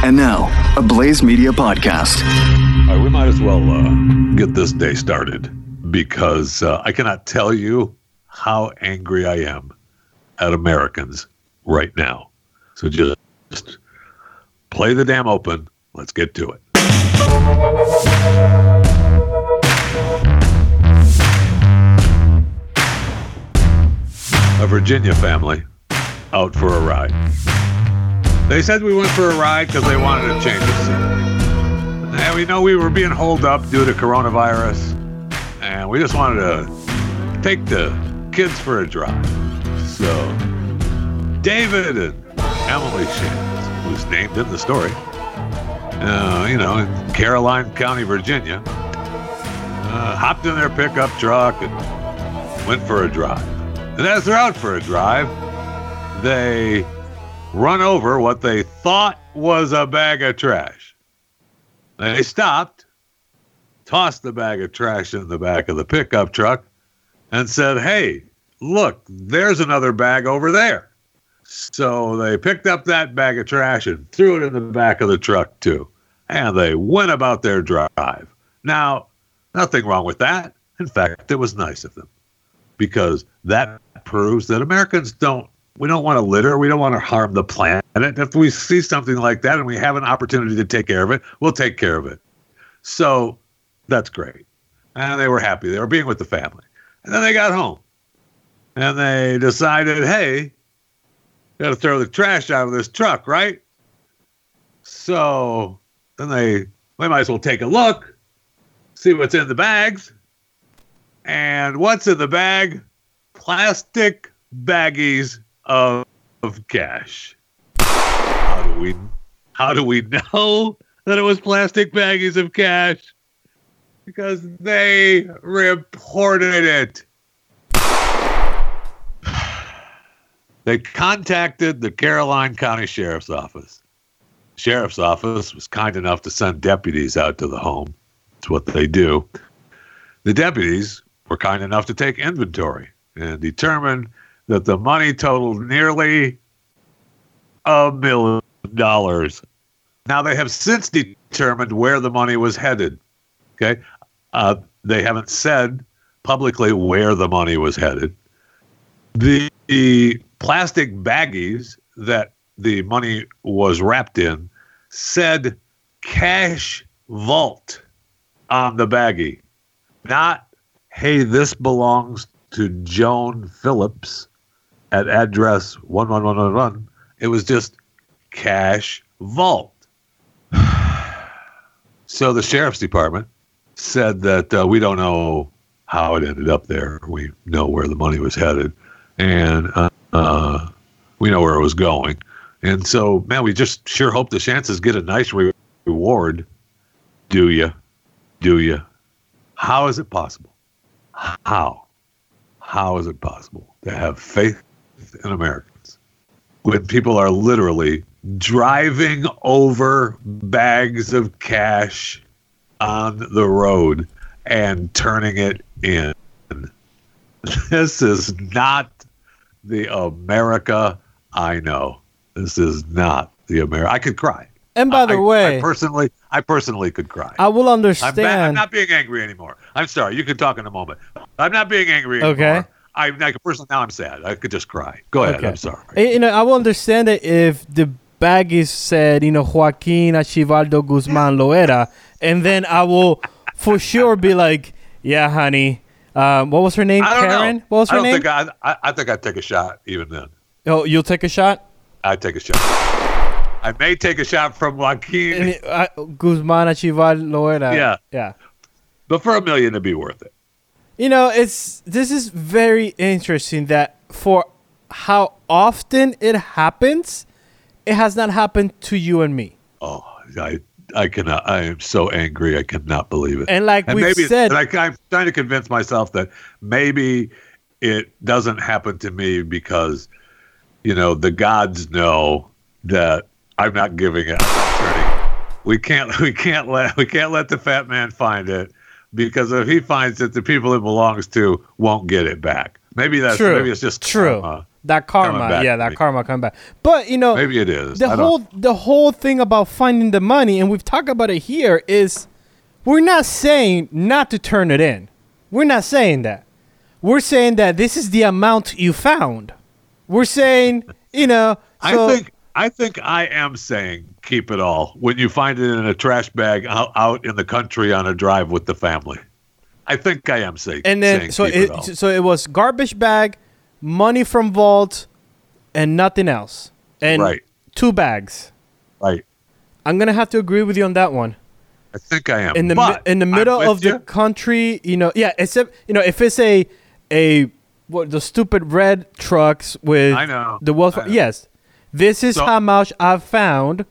And now, a Blaze Media podcast. Right, we might as well uh, get this day started because uh, I cannot tell you how angry I am at Americans right now. So just, just play the damn open. Let's get to it. A Virginia family out for a ride. They said we went for a ride because they wanted to change the scene. And we know we were being holed up due to coronavirus, and we just wanted to take the kids for a drive. So, David and Emily Shantz, who's named in the story, uh, you know, in Caroline County, Virginia, uh, hopped in their pickup truck and went for a drive. And as they're out for a drive, they run over what they thought was a bag of trash. They stopped, tossed the bag of trash in the back of the pickup truck, and said, Hey, look, there's another bag over there. So they picked up that bag of trash and threw it in the back of the truck, too. And they went about their drive. Now, nothing wrong with that. In fact, it was nice of them because that proves that Americans don't we don't want to litter. We don't want to harm the planet. If we see something like that and we have an opportunity to take care of it, we'll take care of it. So that's great. And they were happy. They were being with the family. And then they got home and they decided, hey, got to throw the trash out of this truck, right? So then they, we might as well take a look, see what's in the bags. And what's in the bag? Plastic baggies of, of cash. How do we how do we know that it was plastic baggies of cash? Because they reported it. They contacted the Caroline County Sheriff's Office. Sheriff's Office was kind enough to send deputies out to the home. It's what they do. The deputies were kind enough to take inventory and determine that the money totaled nearly a million dollars. Now they have since determined where the money was headed. Okay, uh, they haven't said publicly where the money was headed. The, the plastic baggies that the money was wrapped in said cash vault on the baggie, not hey, this belongs to Joan Phillips at address 11111. It was just cash vault. so the sheriff's department said that uh, we don't know how it ended up there. We know where the money was headed, and uh, uh, we know where it was going. And so, man, we just sure hope the Shantzes get a nice re- reward. Do you? Do you? How is it possible? How? How is it possible to have faith in Americans when people are literally driving over bags of cash on the road and turning it in. This is not the America I know. This is not the America. I could cry. And by the I, way, I personally, I personally could cry. I will I'm, understand. ba- I'm not being angry anymore. I'm sorry. You can talk in a moment. I'm not being angry anymore. Okay. I like personally now I'm sad. I could just cry. Go ahead. I'm sorry. You know, I will understand it if the baggies said, you know, Joaquin Archivaldo Guzman Loera, and then I will for sure be like, yeah, honey. Um, what was her name? I Karen. know. What was I her don't name? think I, I. I think I'd take a shot even then. oh, you'll take a shot. I'd take a shot. I may take a shot from Joaquin, And uh, Guzman Archivaldo Loera. Yeah. yeah. but for a million it'd be worth it. You know, it's this is very interesting that for how often it happens, it has not happened to you and me. Oh, I I cannot. I am so angry. I cannot believe it. And like and we've said, I, I'm trying to convince myself that maybe it doesn't happen to me because you know the gods know that I'm not giving it. I'm not turning. We can't. We can't let. We can't let the fat man find it because if he finds it, the people it belongs to won't get it back. Maybe that's True. maybe it's just True. karma. that karma, yeah, that me. karma coming back. But you know, Maybe it is. the I don't- whole the whole thing about finding the money, and we've talked about it here, is we're not saying not to turn it in. We're not saying that. We're saying that this is the amount you found. We're saying, you know, so I think I think I am saying keep it all when you find it in a trash bag out, out in the country on a drive with the family. I think I am saying. and then saying so keep it, all. so it was garbage bag, money from vault, and nothing else, and Right. two bags. right. I'm gonna have to agree with you on that one. I think I am. in the mi- in the middle of the country, you know, yeah, except you know, if it's a a what the stupid red trucks with I know, the know. yes, this is So- how much I've found.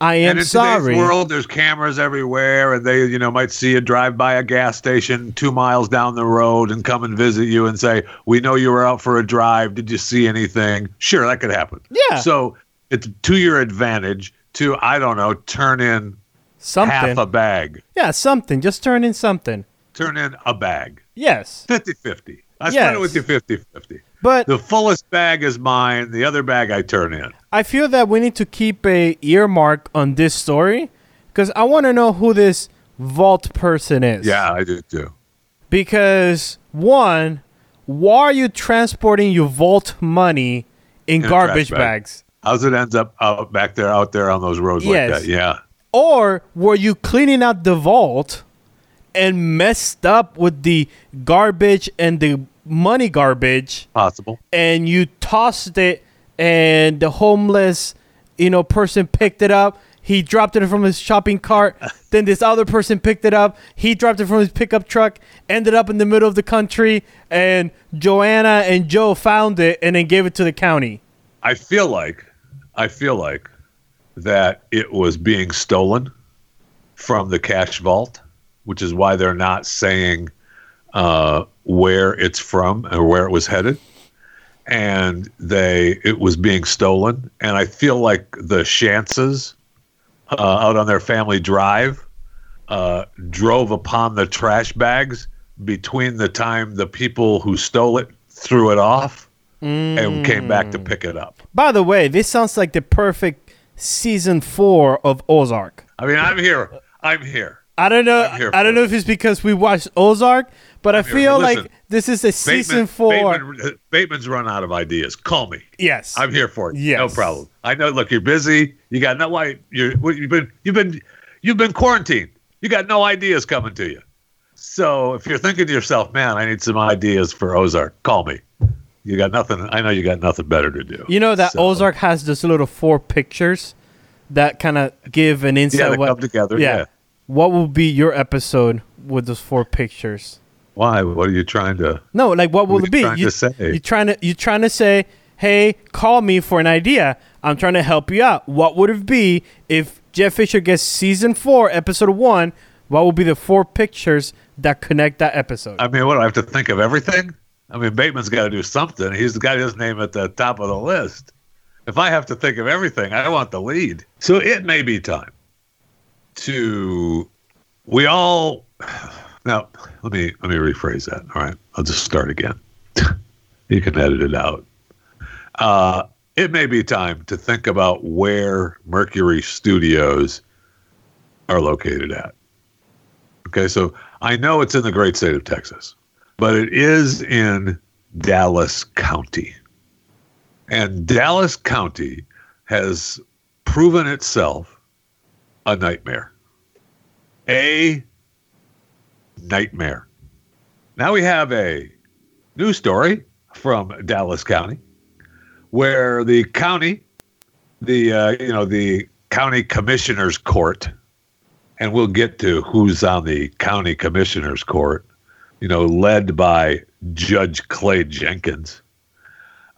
I am and in sorry. today's world, there's cameras everywhere, and they, you know, might see you drive by a gas station two miles down the road and come and visit you and say, "We know you were out for a drive. Did you see anything?" Sure, that could happen. Yeah. So it's to your advantage to, I don't know, turn in something, half a bag. yeah, something. Just turn in something. Turn in a bag. Yes, 50-50. I split Yes. it with you 50-50. But The fullest bag is mine. The other bag I turn in. I feel that we need to keep a earmark on this story because I want to know who this vault person is. Yeah, I do too. Because one, why are you transporting your vault money in In garbage bag. bags? How's it ends up out back there, out there on those roads Yes. like that? Yeah. Or were you cleaning out the vault and messed up with the garbage and the money garbage Possible. and you tossed it and the homeless, you know, person picked it up. He dropped it from his shopping cart. then this other person picked it up. He dropped it from his pickup truck. Ended up in the middle of the country, and Joanna and Joe found it and then gave it to the county. I feel like, I feel like that it was being stolen from the cash vault, which is why they're not saying uh, where it's from or where it was headed. And they, it was being stolen. And I feel like the Shantzes uh, out on their family drive uh, drove upon the trash bags between the time the people who stole it threw it off and came back to pick it up. By the way, this sounds like the perfect season four of Ozark. I mean, I'm here. I'm here. I don't know. I don't know if it's because we watched Ozark, but I here. feel Listen, like this is a season Bateman, four. Bateman, Bateman's run out of ideas. Call me. Yes, I'm here for it. Yes. No problem. I know. Look, you're busy. You got no. i- you're you've been you've been you've been quarantined. You got no ideas coming to you. So if you're thinking to yourself, man, I need some ideas for Ozark, call me. You got nothing. I know you got nothing better to do. You know that So- Ozark has this little four pictures that kind of give an insight. Yeah, they what, come together. Yeah. What will be your episode with those four pictures? Why? What are you trying to? No, like what will What it be? you trying to say? You trying to you trying to say, "Hey, call me for an idea. I'm trying to help you out." What would it be if Jeff Fisher gets season 4, episode 1? What will be the four pictures that connect that episode? I mean, what do I have to think of everything? I mean, Bateman's got to do something. He's got his name at the top of the list. If I have to think of everything, I want the lead. So it may be time to. We all. Now, let me let me rephrase that. All right, I'll just start again. you can edit it out. Uh, it may be time to think about where Mercury Studios are located at. Okay, so I know it's in the great state of Texas, but it is in Dallas County. And Dallas County has proven itself a nightmare. A nightmare. Now we have a news story from Dallas County where the county, the uh, you know the county commissioners court, and we'll get to who's on the county commissioners court, you know, led by Judge Clay Jenkins.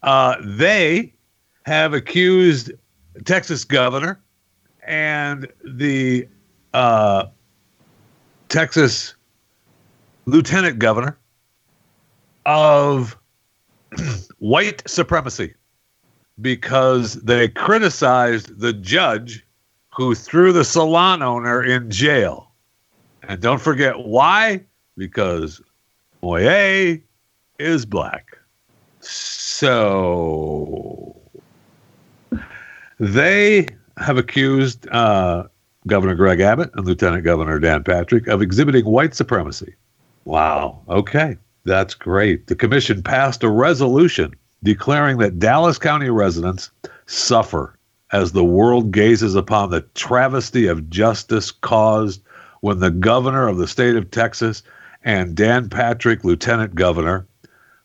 Uh, they have accused Texas governor and the uh, Texas lieutenant governor of white supremacy because they criticized the judge who threw the salon owner in jail. And don't forget why? Because Moye is black. So they have accused uh, Governor Greg Abbott and Lieutenant Governor Dan Patrick of exhibiting white supremacy. Wow. Okay. That's great. The commission passed a resolution declaring that Dallas County residents suffer as the world gazes upon the travesty of justice caused when the governor of the state of Texas and Dan Patrick, lieutenant governor,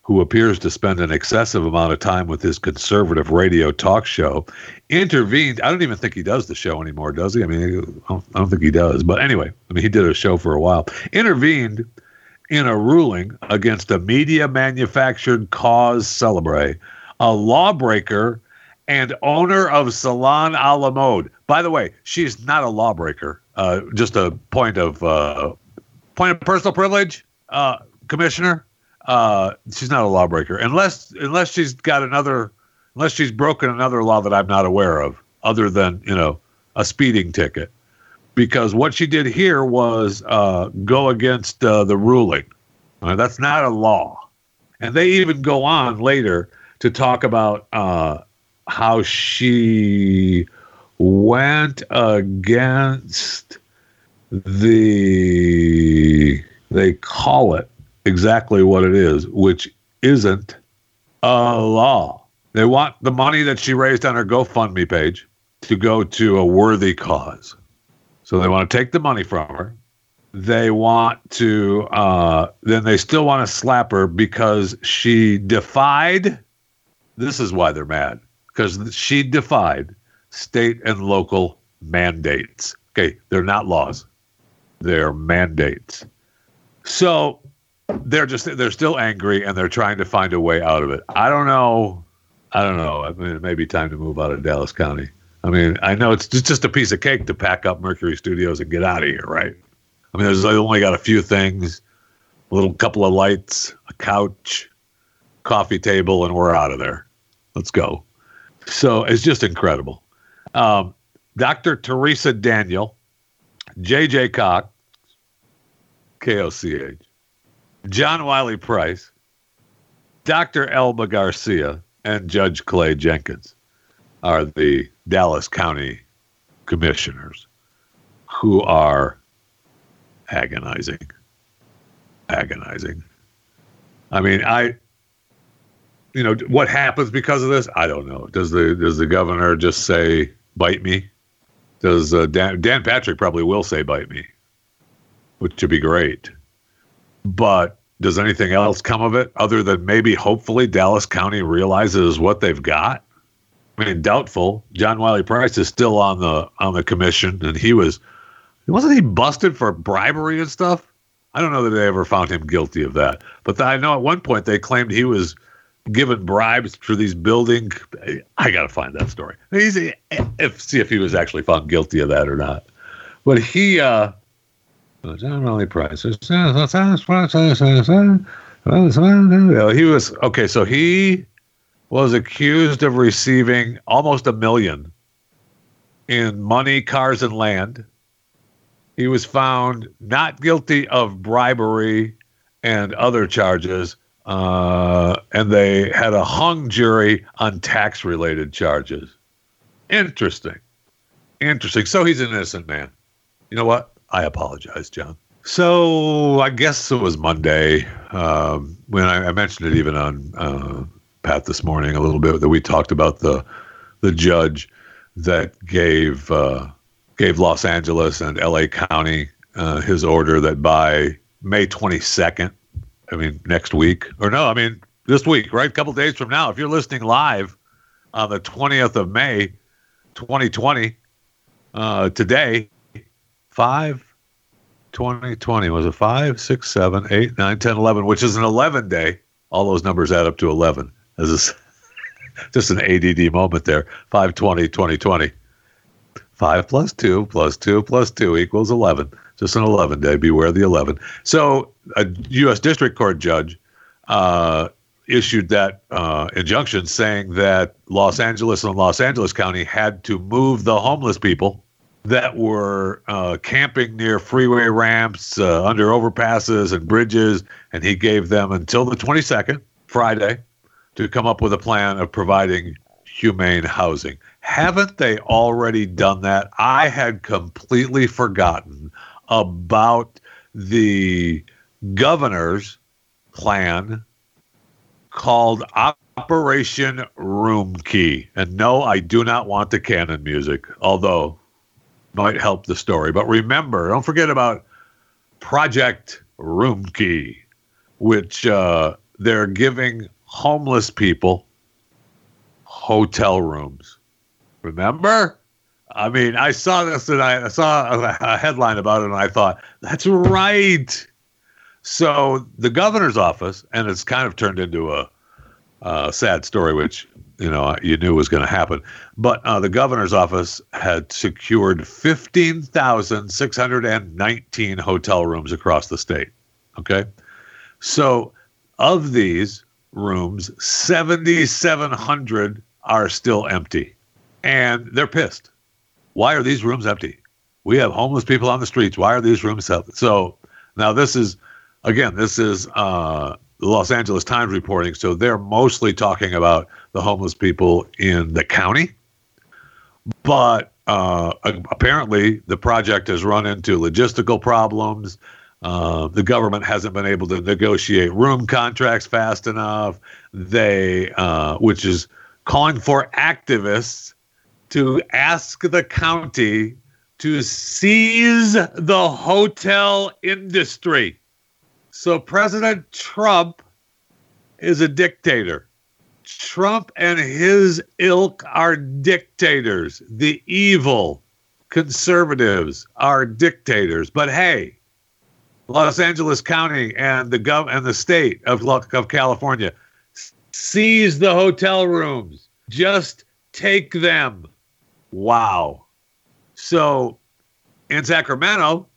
who appears to spend an excessive amount of time with his conservative radio talk show, intervened. I don't even think he does the show anymore, does he? I mean, I don't think he does. But anyway, I mean, he did a show for a while. Intervened in a ruling against a media manufactured cause celebre, a lawbreaker and owner of Salon a la Mode. By the way, she's not a lawbreaker. Uh, just a point of uh, point of personal privilege, uh, Commissioner. Uh, she's not a lawbreaker unless unless she's got another unless she's broken another law that I'm not aware of, other than you know a speeding ticket. Because what she did here was uh, go against uh, the ruling. Uh, that's not a law, and they even go on later to talk about uh, how she went against the they call it exactly what it is, which isn't a law. They want the money that she raised on her GoFundMe page to go to a worthy cause. So they want to take the money from her. They want to, uh, then they still want to slap her because she defied. This is why they're mad because she defied state and local mandates. Okay, they're not laws, they're mandates. So they're just they're still angry and they're trying to find a way out of it. I don't know. I don't know. I mean, it may be time to move out of Dallas County. I mean, I know it's just a piece of cake to pack up Mercury Studios and get out of here, right? I mean, there's I only got a few things, a little couple of lights, a couch, coffee table, and we're out of there. Let's go. So it's just incredible. Um, Dr. Theresa Daniel, J.J. Cox, KOCH, John Wiley Price, Dr. Elba Garcia, and Judge Clay Jenkins are the Dallas County commissioners who are agonizing. Agonizing. I mean, I you know what happens because of this i don't know does the does the governor just say bite me does uh, dan, dan patrick probably will say bite me which would be great but does anything else come of it other than maybe hopefully dallas county realizes what they've got i mean doubtful john wiley price is still on the on the commission and he was wasn't he busted for bribery and stuff i don't know that they ever found him guilty of that but i know at one point they claimed he was given bribes for these building. I got to find that story. He's if see if he was actually found guilty of that or not. But he uh generally prices. He was okay. So he was accused of receiving almost a million in money, cars, and land. He was found not guilty of bribery and other charges, uh, and they had a hung jury on tax related charges. Interesting. Interesting. So he's an innocent man. You know what? I apologize, John. So I guess it was Monday um, when I, I, mentioned it even on uh, Pat this morning a little bit that we talked about the the judge that gave uh, gave Los Angeles and L.A. County uh, his order that by May 22nd I mean, next week or no, I mean this week, right? A couple days from now. If you're listening live on the 20th of May, 2020, uh, today, 5 2020 was it 5, 6, 7, 8, 9, 10, 11, which is an 11 day. All those numbers add up to 11. This is just an ADD moment there. 520, 2020. 5 plus 2 plus 2 plus 2 equals 11 just an 11 day. Beware the 11. So a U.S. District Court judge uh, issued that uh, injunction saying that Los Angeles and Los Angeles County had to move the homeless people that were uh, camping near freeway ramps, uh, under overpasses and bridges, and he gave them until the 22nd, Friday, to come up with a plan of providing humane housing. Haven't they already done that? I had completely forgotten about the governor's plan called Operation Roomkey. And no, I do not want the canon music, although might help the story. But remember, don't forget about Project Roomkey, which uh, they're giving homeless people hotel rooms. Remember? I mean, I saw this and I saw a headline about it and I thought, that's right. So the governor's office, and it's kind of turned into a, a sad story, which you know you knew was going to happen. But uh, the governor's office had secured fifteen thousand six hundred and nineteen hotel rooms across the state. Okay, so of these rooms, seventy seven hundred are still empty, and they're pissed. Why are these rooms empty? We have homeless people on the streets. Why are these rooms empty? So now this is again, this is uh, the Los Angeles Times reporting. So they're mostly talking about the homeless people in the county. But uh, apparently, the project has run into logistical problems. Uh, the government hasn't been able to negotiate room contracts fast enough. They, uh, which is calling for activists to ask the county to seize the hotel industry. So President Trump is a dictator. Trump and his ilk are dictators. The evil conservatives are dictators. But hey, Los Angeles County and the gov and the state of, of California seize the hotel rooms. Just take them. Wow. So in Sacramento,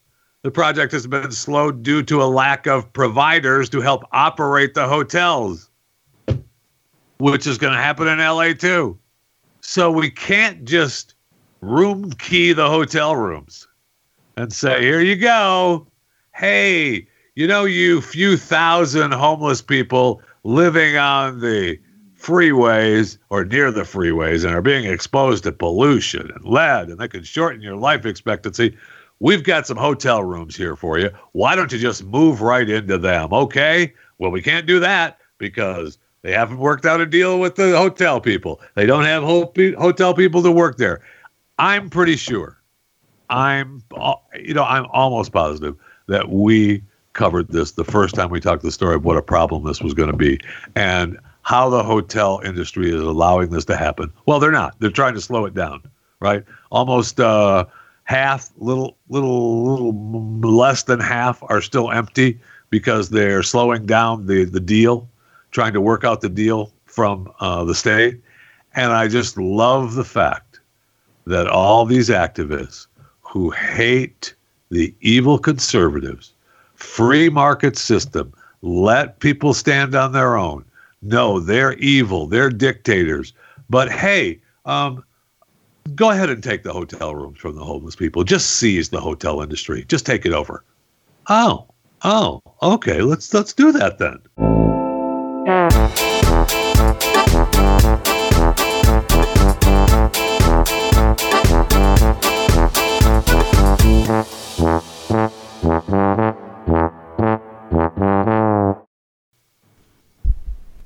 the project has been slowed due to a lack of providers to help operate the hotels, which is going to happen in LA too. So we can't just room key the hotel rooms and say, here you go. Hey, you know, you few thousand homeless people living on the freeways or near the freeways and are being exposed to pollution and lead, and that can shorten your life expectancy. We've got some hotel rooms here for you. Why don't you just move right into them? Okay. Well, we can't do that because they haven't worked out a deal with the hotel people. They don't have hotel people to work there. I'm pretty sure. I'm, uh, you know, I'm almost positive that we covered this the first time we talked the story of what a problem this was going to be and how the hotel industry is allowing this to happen. Well, they're not. They're trying to slow it down, right? Almost uh, half, little, little, little less than half are still empty because they're slowing down the the deal, trying to work out the deal from uh, the state. And I just love the fact that all these activists who hate the evil conservatives, free market system, let people stand on their own. No, they're evil. They're dictators. But hey, um, go ahead and take the hotel rooms from the homeless people. Just seize the hotel industry. Just take it over. Oh, oh, okay. Let's let's do that then.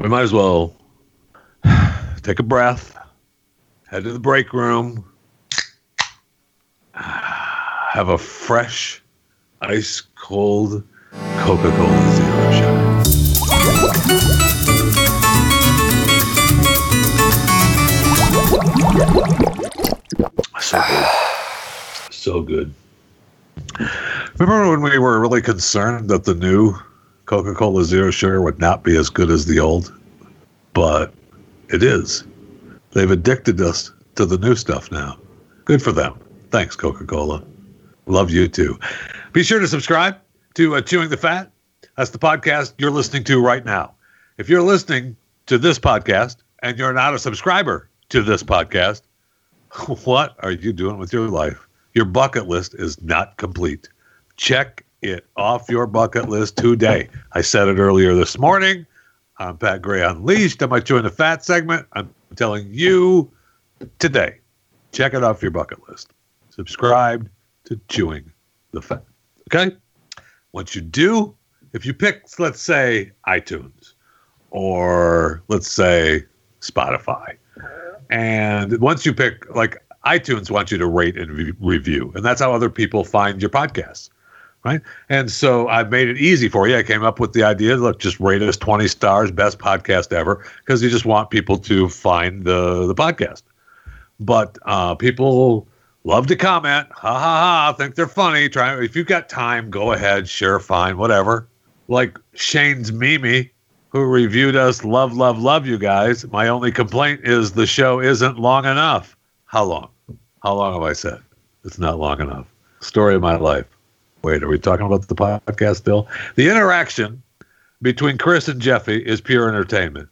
We might as well take a breath head to the break room, have a fresh, ice cold Coca Cola Zero shot. So good. So good. Remember when we were really concerned that the new Coca Cola Zero Sugar would not be as good as the old? But it is. They've addicted us to the new stuff now. Good for them. Thanks, Coca Cola. Love you too. Be sure to subscribe to uh, Chewing the Fat. That's the podcast you're listening to right now. If you're listening to this podcast and you're not a subscriber to this podcast, what are you doing with your life? Your bucket list is not complete. Check it off your bucket list today. I said it earlier this morning. I'm Pat Gray Unleashed. I might join the fat segment. I'm telling you today, check it off your bucket list. Subscribe to Chewing the Fat. Okay? Once you do, if you pick, let's say, iTunes or let's say Spotify, and once you pick, like iTunes wants you to rate and re- review, and that's how other people find your podcasts right? And so I've made it easy for you. I came up with the idea, look, just rate us 20 stars, best podcast ever, because you just want people to find the the podcast. But uh, people love to comment, ha ha ha, think they're funny. Try if you've got time, go ahead, sure, fine, whatever. Like Shane's Mimi, who reviewed us, love, love, love you guys. My only complaint is the show isn't long enough. How long? How long have I said? It's not long enough. Story of my life. Wait, are we talking about the podcast still? The interaction between Chris and Jeffy is pure entertainment.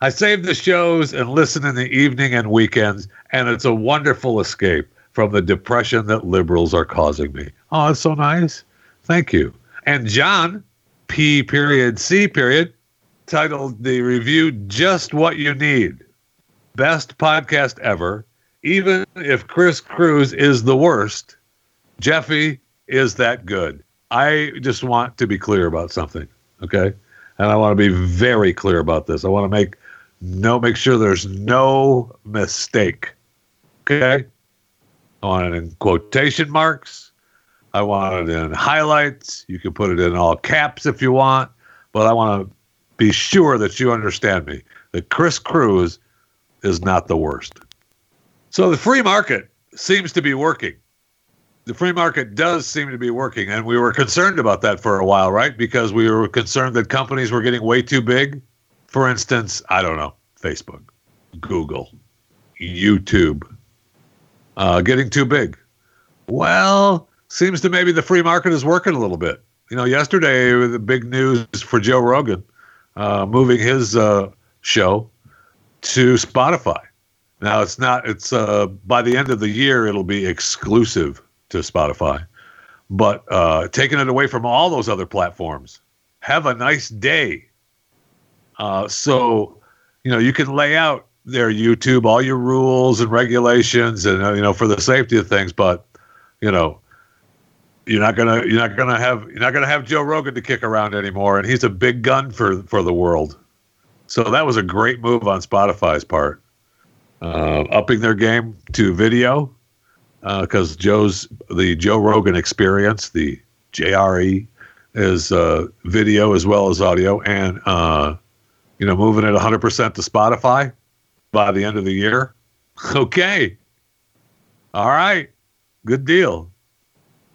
I save the shows and listen in the evening and weekends, and it's a wonderful escape from the depression that liberals are causing me. Oh, it's so nice. Thank you. And John, P period C period, titled the review Just What You Need. Best podcast ever. Even if Chris Cruz is the worst, Jeffy is that good. I just want to be clear about something, okay? And I want to be very clear about this. I want to make no make sure there's no mistake. Okay? I want it in quotation marks. I want it in highlights. You can put it in all caps if you want, but I want to be sure that you understand me. That Chris Cruz is not the worst. So the free market seems to be working the free market does seem to be working, and we were concerned about that for a while, right? Because we were concerned that companies were getting way too big. For instance, I don't know, Facebook, Google, YouTube, uh, getting too big. Well, seems to maybe the free market is working a little bit. You know, yesterday the big news for Joe Rogan uh, moving his uh, show to Spotify. Now it's not. It's uh, by the end of the year it'll be exclusive to Spotify, but uh, taking it away from all those other platforms. Have a nice day. Uh, so, you know, you can lay out their YouTube all your rules and regulations, and uh, you know, for the safety of things. But, you know, you're not gonna you're not gonna have you're not gonna have Joe Rogan to kick around anymore, and he's a big gun for for the world. So that was a great move on Spotify's part, uh, upping their game to video because uh, Joe's the Joe Rogan Experience, the JRE, is uh, video as well as audio, and uh, you know, moving it 100% to Spotify by the end of the year. Okay, all right, good deal.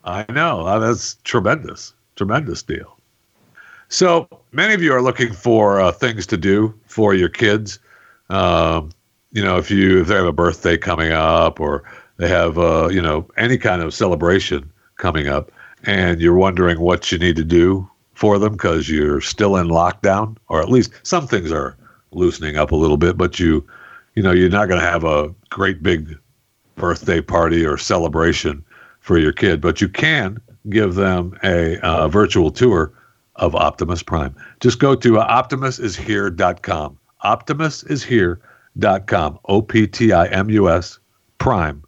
I know uh, that's tremendous, tremendous deal. So many of you are looking for uh, things to do for your kids. Um, you know, if you if they have a birthday coming up or they have uh, you know any kind of celebration coming up, and you're wondering what you need to do for them because you're still in lockdown, or at least some things are loosening up a little bit, but you you know you're not going to have a great big birthday party or celebration for your kid, but you can give them a uh, virtual tour of Optimus Prime. Just go to uh, optimusishere.com. Optimusishere.com. O P T I M U S Prime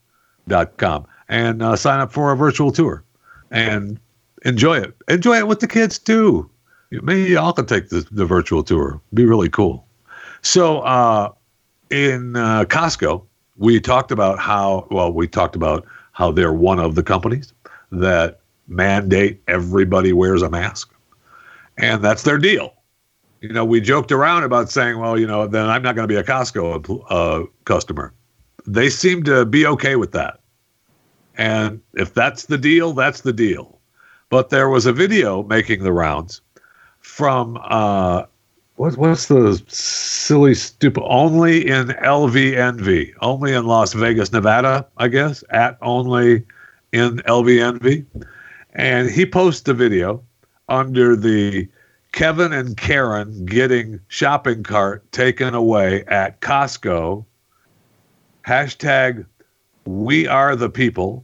com and uh, sign up for a virtual tour and enjoy it. Enjoy it with the kids too. Maybe y'all can take the, the virtual tour. Be really cool. So uh, in uh, Costco, we talked about how well we talked about how they're one of the companies that mandate everybody wears a mask, and that's their deal. You know, we joked around about saying, well, you know, then I'm not going to be a Costco uh, customer they seem to be okay with that. And if that's the deal, that's the deal. But there was a video making the rounds from uh, what, what's the silly, stupid, only in LVNV, only in Las Vegas, Nevada, I guess, at only in LVNV. And he posted a video under the Kevin and Karen getting shopping cart taken away at Costco hashtag we are the people,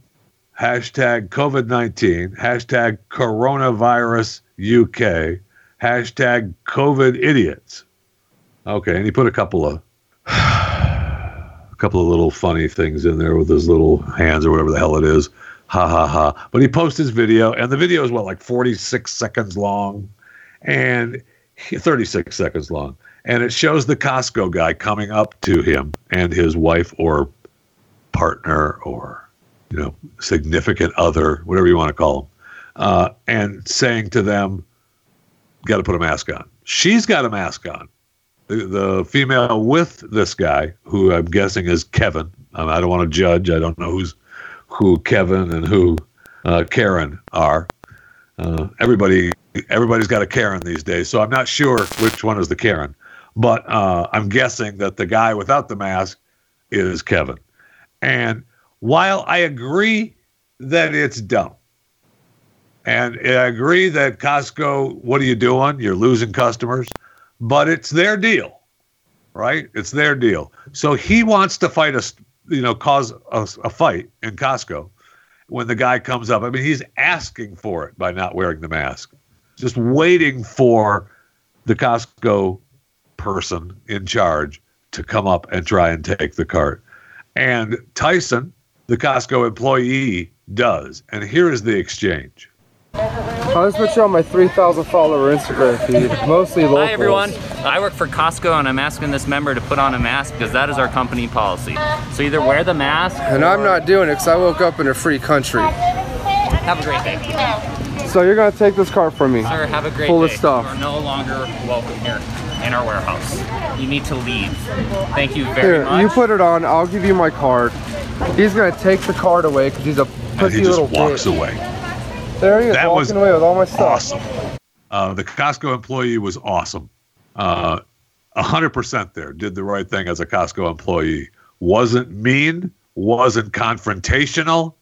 hashtag COVID 19, hashtag coronavirus UK, hashtag COVID idiots. Okay, and he put a couple of a couple of little funny things in there with his little hands or whatever the hell it is. Ha ha ha. But he posted his video, and the video is what, like 46 seconds long and 36 seconds long. And it shows the Costco guy coming up to him and his wife or partner or, you know, significant other, whatever you want to call them, uh, and saying to them, got to put a mask on. She's got a mask on. The, the female with this guy, who I'm guessing is Kevin. Um, I don't want to judge. I don't know who's who Kevin and who uh, Karen are. Uh, everybody, everybody's got a Karen these days, so I'm not sure which one is the Karen, but uh, I'm guessing that the guy without the mask is Kevin. And while I agree that it's dumb, and I agree that Costco, what are you doing? You're losing customers, but it's their deal, right? It's their deal. So he wants to fight us, you know, cause a, a fight in Costco when the guy comes up. I mean, he's asking for it by not wearing the mask, just waiting for the Costco person in charge to come up and try and take the cart. And Tyson, the Costco employee, does. And here is the exchange. I'll just put you on my 3,000 follower Instagram feed, mostly local. Hi everyone, I work for Costco and I'm asking this member to put on a mask because that is our company policy. So either wear the mask And I'm not doing it because I woke up in a free country. have a great day. So you're gonna take this cart from me. Sir, have a great Full day. of stuff. You are no longer welcome here in our warehouse. You need to leave. Thank you very Here, much. you put it on. I'll give you my card. He's gonna take the card away because he's a And pussy he just little walks bitch. away. There he is, That walking was away with all my stuff. Awesome. Uh, the Costco employee was awesome. Uh, 100% there. Did the right thing as a Costco employee. Wasn't mean, wasn't confrontational.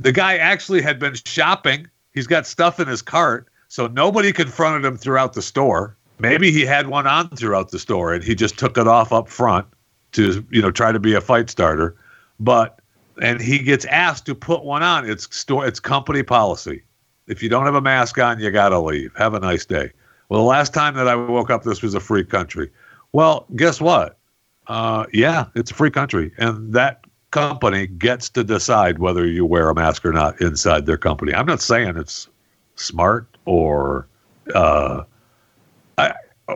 The guy actually had been shopping. He's got stuff in his cart, so nobody confronted him throughout the store. Maybe he had one on throughout the store and he just took it off up front to, you know, try to be a fight starter. But and he gets asked to put one on. It's store it's company policy. If you don't have a mask on, you got to leave. Have a nice day. Well, the last time that I woke up, this was a free country. Well, guess what? Uh, yeah, it's a free country, and that company gets to decide whether you wear a mask or not inside their company. I'm not saying it's smart or uh,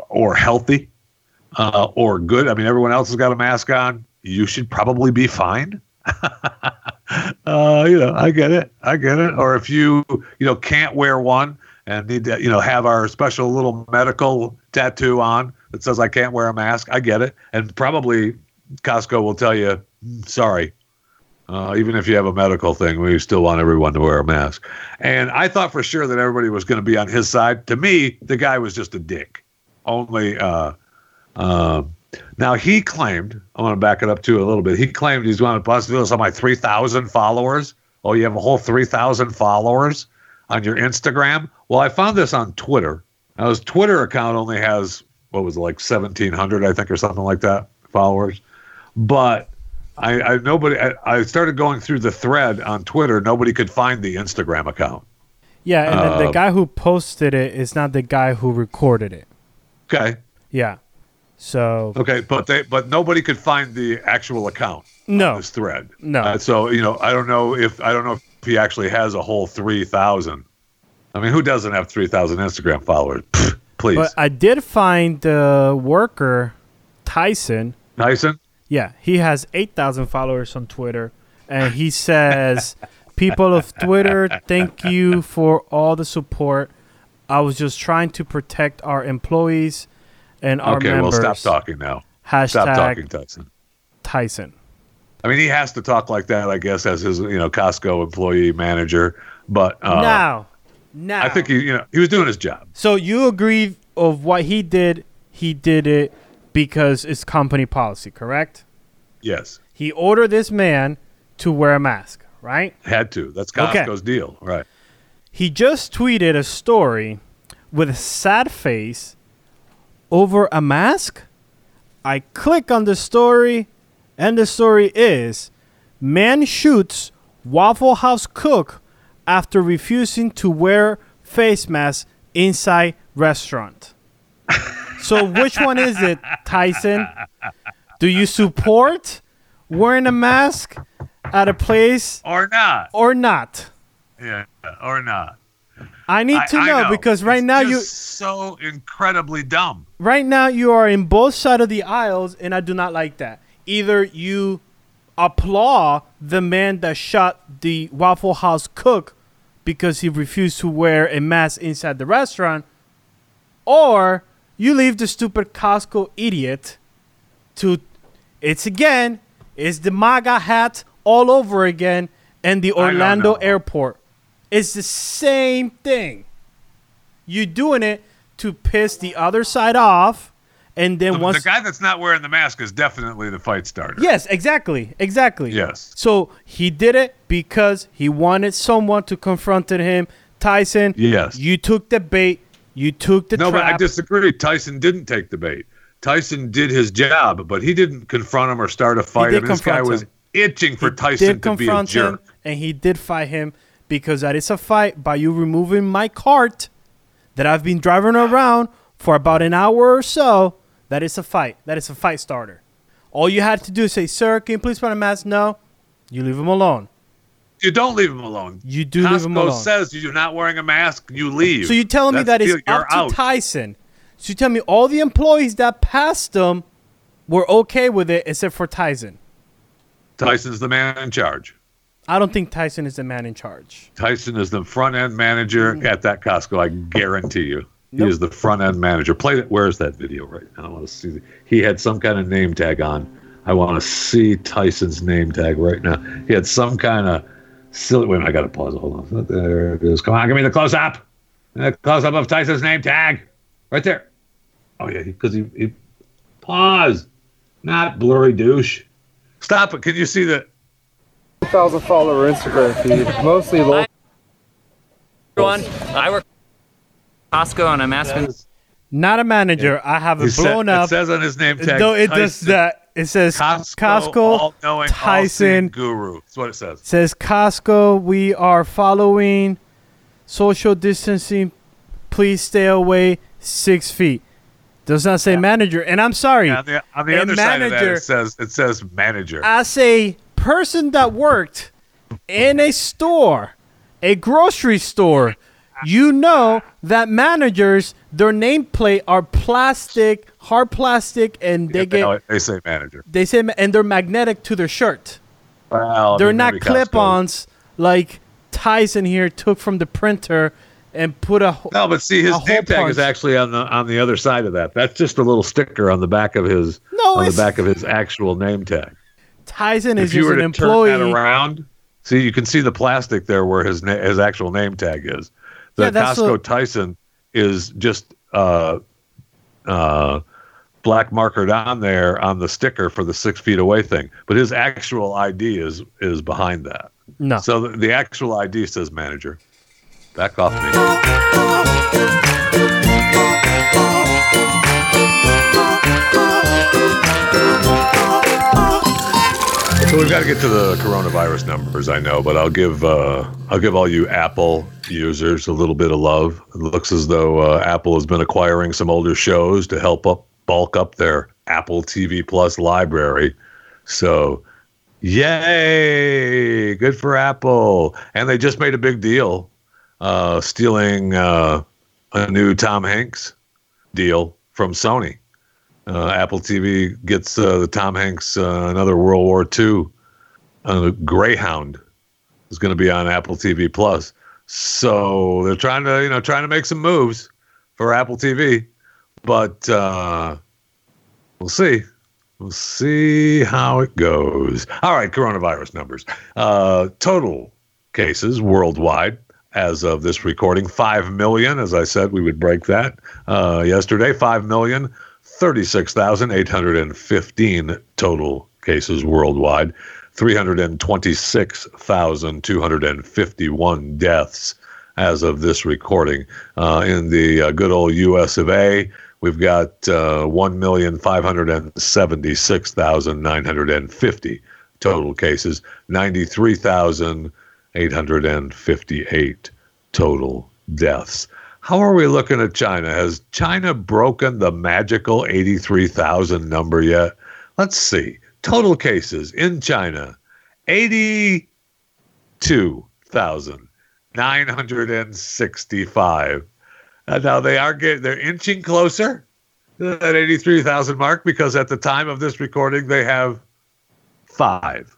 or healthy uh, or good. I mean, everyone else has got a mask on. You should probably be fine. uh, you know, I get it. I get it. Or if you, you know, can't wear one and need to, you know, have our special little medical tattoo on that says I can't wear a mask, I get it. And probably Costco will tell you, "Mm, sorry. Uh, even if you have a medical thing, we still want everyone to wear a mask. And I thought for sure that everybody was going to be on his side. To me, the guy was just a dick. Only, uh, um, now he claimed, I want to back it up too a little bit. He claimed he's to possibly do this on my 3,000 followers. Oh, you have a whole 3,000 followers on your Instagram? Well, I found this on Twitter. Now, his Twitter account only has, what was it, like 1,700, I think, or something like that, followers. But I, I nobody, I, I started going through the thread on Twitter. Nobody could find the Instagram account. Yeah, and then the Uh, guy who posted it is not the guy who recorded it. Okay. Yeah. So Okay. But they, but nobody could find the actual account. no, this thread. No. Uh, so you know, I don't know if I don't know if he actually has a whole three thousand. I mean, who doesn't have three thousand Instagram followers? Please, but I did find the worker Tyson. Tyson. Yeah, he has 8,000 followers on Twitter. And he says, People of Twitter, thank you for all the support. I was just trying to protect our employees and our Okay, members. well, stop talking now. Hashtag Stop talking, Tyson. Tyson. I mean, he has to talk like that, I guess, as his you know Costco employee manager. But uh, now, now. I think he you know he was doing his job. So you agree of what he did, he did it because it's company policy, correct? Yes, He ordered this man to wear a mask, right? had to. That's Okay. Costco's deal, right? He just tweeted a story with a sad face over a mask. I click on the story, and the story is Man shoots Waffle House cook after refusing to wear face mask inside restaurant. So which one is it, Tyson? Do you support wearing a mask at a place Or not. or not? Yeah, or not. I need I- to I know, because right It's now you so incredibly dumb. right now you are in both side of the aisles and I do not like that. Either you applaud the man that shot the Waffle House cook because he refused to wear a mask inside the restaurant or you leave the stupid Costco idiot to it's again it's the MAGA hat all over again and the Orlando airport. It's the same thing. You're doing it to piss the other side off, and then The, once the guy that's not wearing the mask is definitely the fight starter. yes, exactly, exactly. Yes. So he did it because he wanted someone to confront him. Tyson, Yes. you took the bait. You took the No, but I disagree. Tyson didn't take the bait. Tyson did his job, but he didn't confront him or start a fight. I mean, this guy confront was itching for He Tyson to be a confront him, jerk. and he did fight him because that is a fight by you removing my cart that I've been driving around for about an hour or so. That is a fight. That is a fight starter. All you had to do is say, "Sir, can you please put a mask?" No, you leave him alone. You don't leave him alone. You do leave him Costco alone. says you're not wearing a mask, you leave. So you're telling me that it's up You're to. Tyson. So you tell me all the employees that passed him were okay with it except for Tyson. Tyson's the man in charge. I don't think Tyson is the man in charge. Tyson is the front end manager mm. at that Costco. I guarantee you, he is the front end manager. Play that. Where's that video right now? I want to see. the- He had some kind of name tag on. I want to see Tyson's name tag right now. He had some kind of silly. Wait a minute, I got to pause. Hold on. There it is. Come on, give me the close up. The close up of Tyson's name tag, right there. Oh yeah, because he, he pause, not blurry douche. Stop it. Can you see that? 2,000 follower Instagram feed, mostly local. Everyone, I work at Costco and I'm asking Not a manager. I have it blown up. It says on his name tag. no, it does Tyson. that. It says Costco, Costco, Tyson. guru. That's what it says. Says Costco, we are following social distancing. Please stay away six feet. Does not say manager. And I'm sorry. on the, on the other side of that, it says it says manager. as a person that worked in a store, a grocery store, you know that managers, their nameplate are plastic, hard plastic, and they Yeah, get they, they say manager. they say and they're magnetic to their shirt. Well, They're mean, not clip-ons like Tyson here took from the printer and put a. No, but see, his name tag is actually on the on the other side of that. That's just a little sticker on the back of his No, on the back of his actual name tag. Tyson is If you just were an to turn that employee. around, see, you can see the plastic there where his na- his actual name tag is. The Yeah, Costco what- Tyson is just uh, uh, black markered on there on the sticker for the six feet away thing, but his actual ID is is behind that. No. So the, the actual ID says manager. Back off me. So we've got to get to the coronavirus numbers, I know, but I'll give uh, I'll give all you Apple users a little bit of love. It looks as though uh, Apple has been acquiring some older shows to help up bulk up their Apple TV Plus library. So, yay! Good for Apple. And they just made a big deal, uh, stealing uh, a new Tom Hanks deal from Sony. Uh, Apple TV gets uh, the Tom Hanks uh, another World War II uh, Greyhound is going to be on Apple TV Plus. So they're trying to you know trying to make some moves for Apple TV, but uh, we'll see. We'll see how it goes. All right, coronavirus numbers. Uh, total cases worldwide as of this recording 5 million. As I said, we would break that uh, yesterday. 5 million. 36,815 total cases worldwide, 326,251 deaths as of this recording. Uh, in the uh, good old US of A, we've got uh, 1,576,950 total cases, 93,858 total deaths. How are we looking at China? Has China broken the magical 83,000 number yet? Let's see. Total cases in China 82,965. Uh, now they are getting, they're inching closer to that 83,000 mark because at the time of this recording, they have five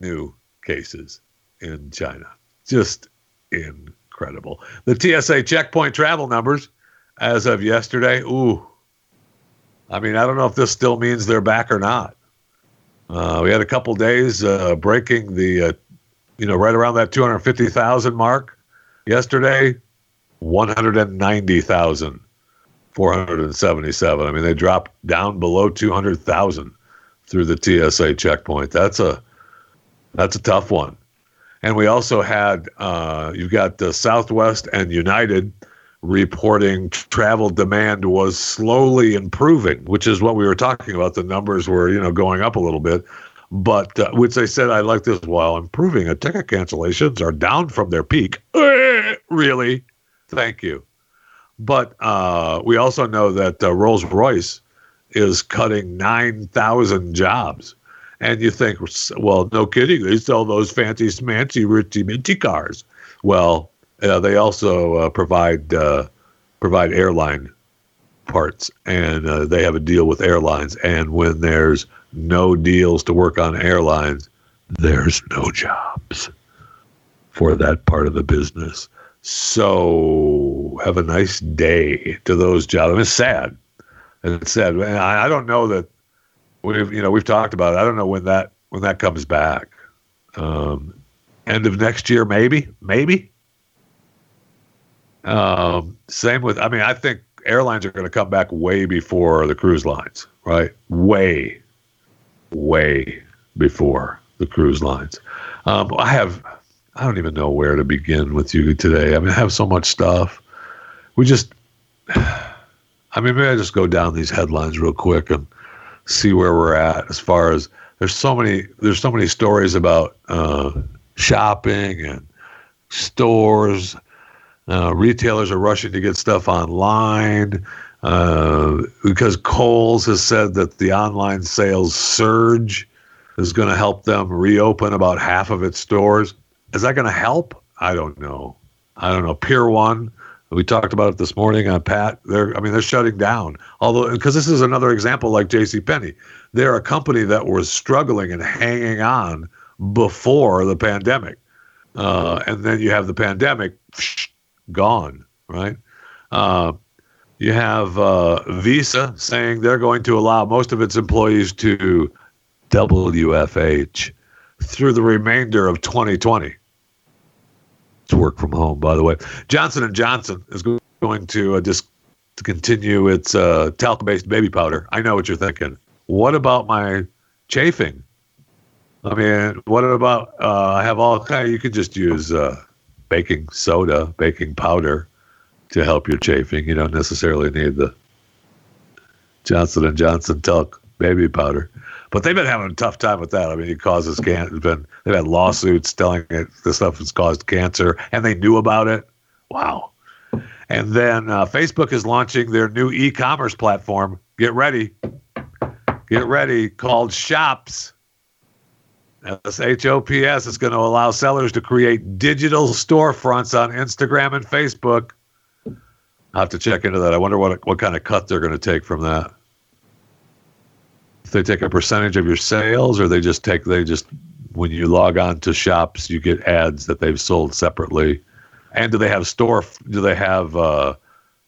new cases in China. Just incredible. The TSA checkpoint travel numbers as of yesterday, ooh. I mean, I don't know if this still means they're back or not. Uh, we had a couple days uh, breaking the, uh, you know, right around that 250,000 mark. Yesterday, 190,477. I mean, they dropped down below 200,000 through the TSA checkpoint. That's a that's a tough one. And we also had uh, you've got the Southwest and United reporting travel demand was slowly improving, which is what we were talking about. The numbers were you know going up a little bit, but uh, which they said I like this while improving. A ticket cancellations are down from their peak. really, thank you. But uh, we also know that uh, Rolls Royce is cutting nine thousand jobs and you think, well, no kidding, they sell those fancy, smancy, ritzy, minty cars. Well, uh, they also uh, provide uh, provide airline parts, and uh, they have a deal with airlines. And when there's no deals to work on airlines, there's no jobs for that part of the business. So have a nice day to those jobs. I mean, it's sad. It's sad. I, I don't know that we've you know we've talked about it. I don't know when that when that comes back. Um, end of next year, maybe, maybe. Um, same with. I mean, I think airlines are going to come back way before the cruise lines, right? Way, way before the cruise lines. Um, I have. I don't even know where to begin with you today. I mean, I have so much stuff. We just. I mean, maybe I just go down these headlines real quick and see where we're at as far as there's so many there's so many stories about uh, shopping and stores. Uh, retailers are rushing to get stuff online uh, because Kohl's has said that the online sales surge is going to help them reopen about half of its stores. Is that going to help? I don't know. I don't know. Pier One we talked about it this morning on Pat. They're, I mean, they're shutting down. Although, because this is another example like J.C. Penney, they're a company that was struggling and hanging on before the pandemic, uh, and then you have the pandemic, gone. Right? Uh, you have uh, Visa saying they're going to allow most of its employees to WFH through the remainder of 2020 to work from home. By the way, Johnson and Johnson is going to uh, just to continue its uh, talc-based baby powder. I know what you're thinking. What about my chafing? I mean, what about uh, I have all kind. You could just use uh, baking soda, baking powder to help your chafing. You don't necessarily need the Johnson and Johnson talc baby powder. But they've been having a tough time with that. I mean, it causes cancer. Been they've had lawsuits telling it the stuff has caused cancer, and they knew about it. Wow. And then uh, Facebook is launching their new e-commerce platform. Get ready, get ready, called Shops. S H O P S is going to allow sellers to create digital storefronts on Instagram and Facebook. I'll have to check into that. I wonder what what kind of cut they're going to take from that they take a percentage of your sales or they just take they just when you log on to shops you get ads that they've sold separately? And do they have store do they have uh,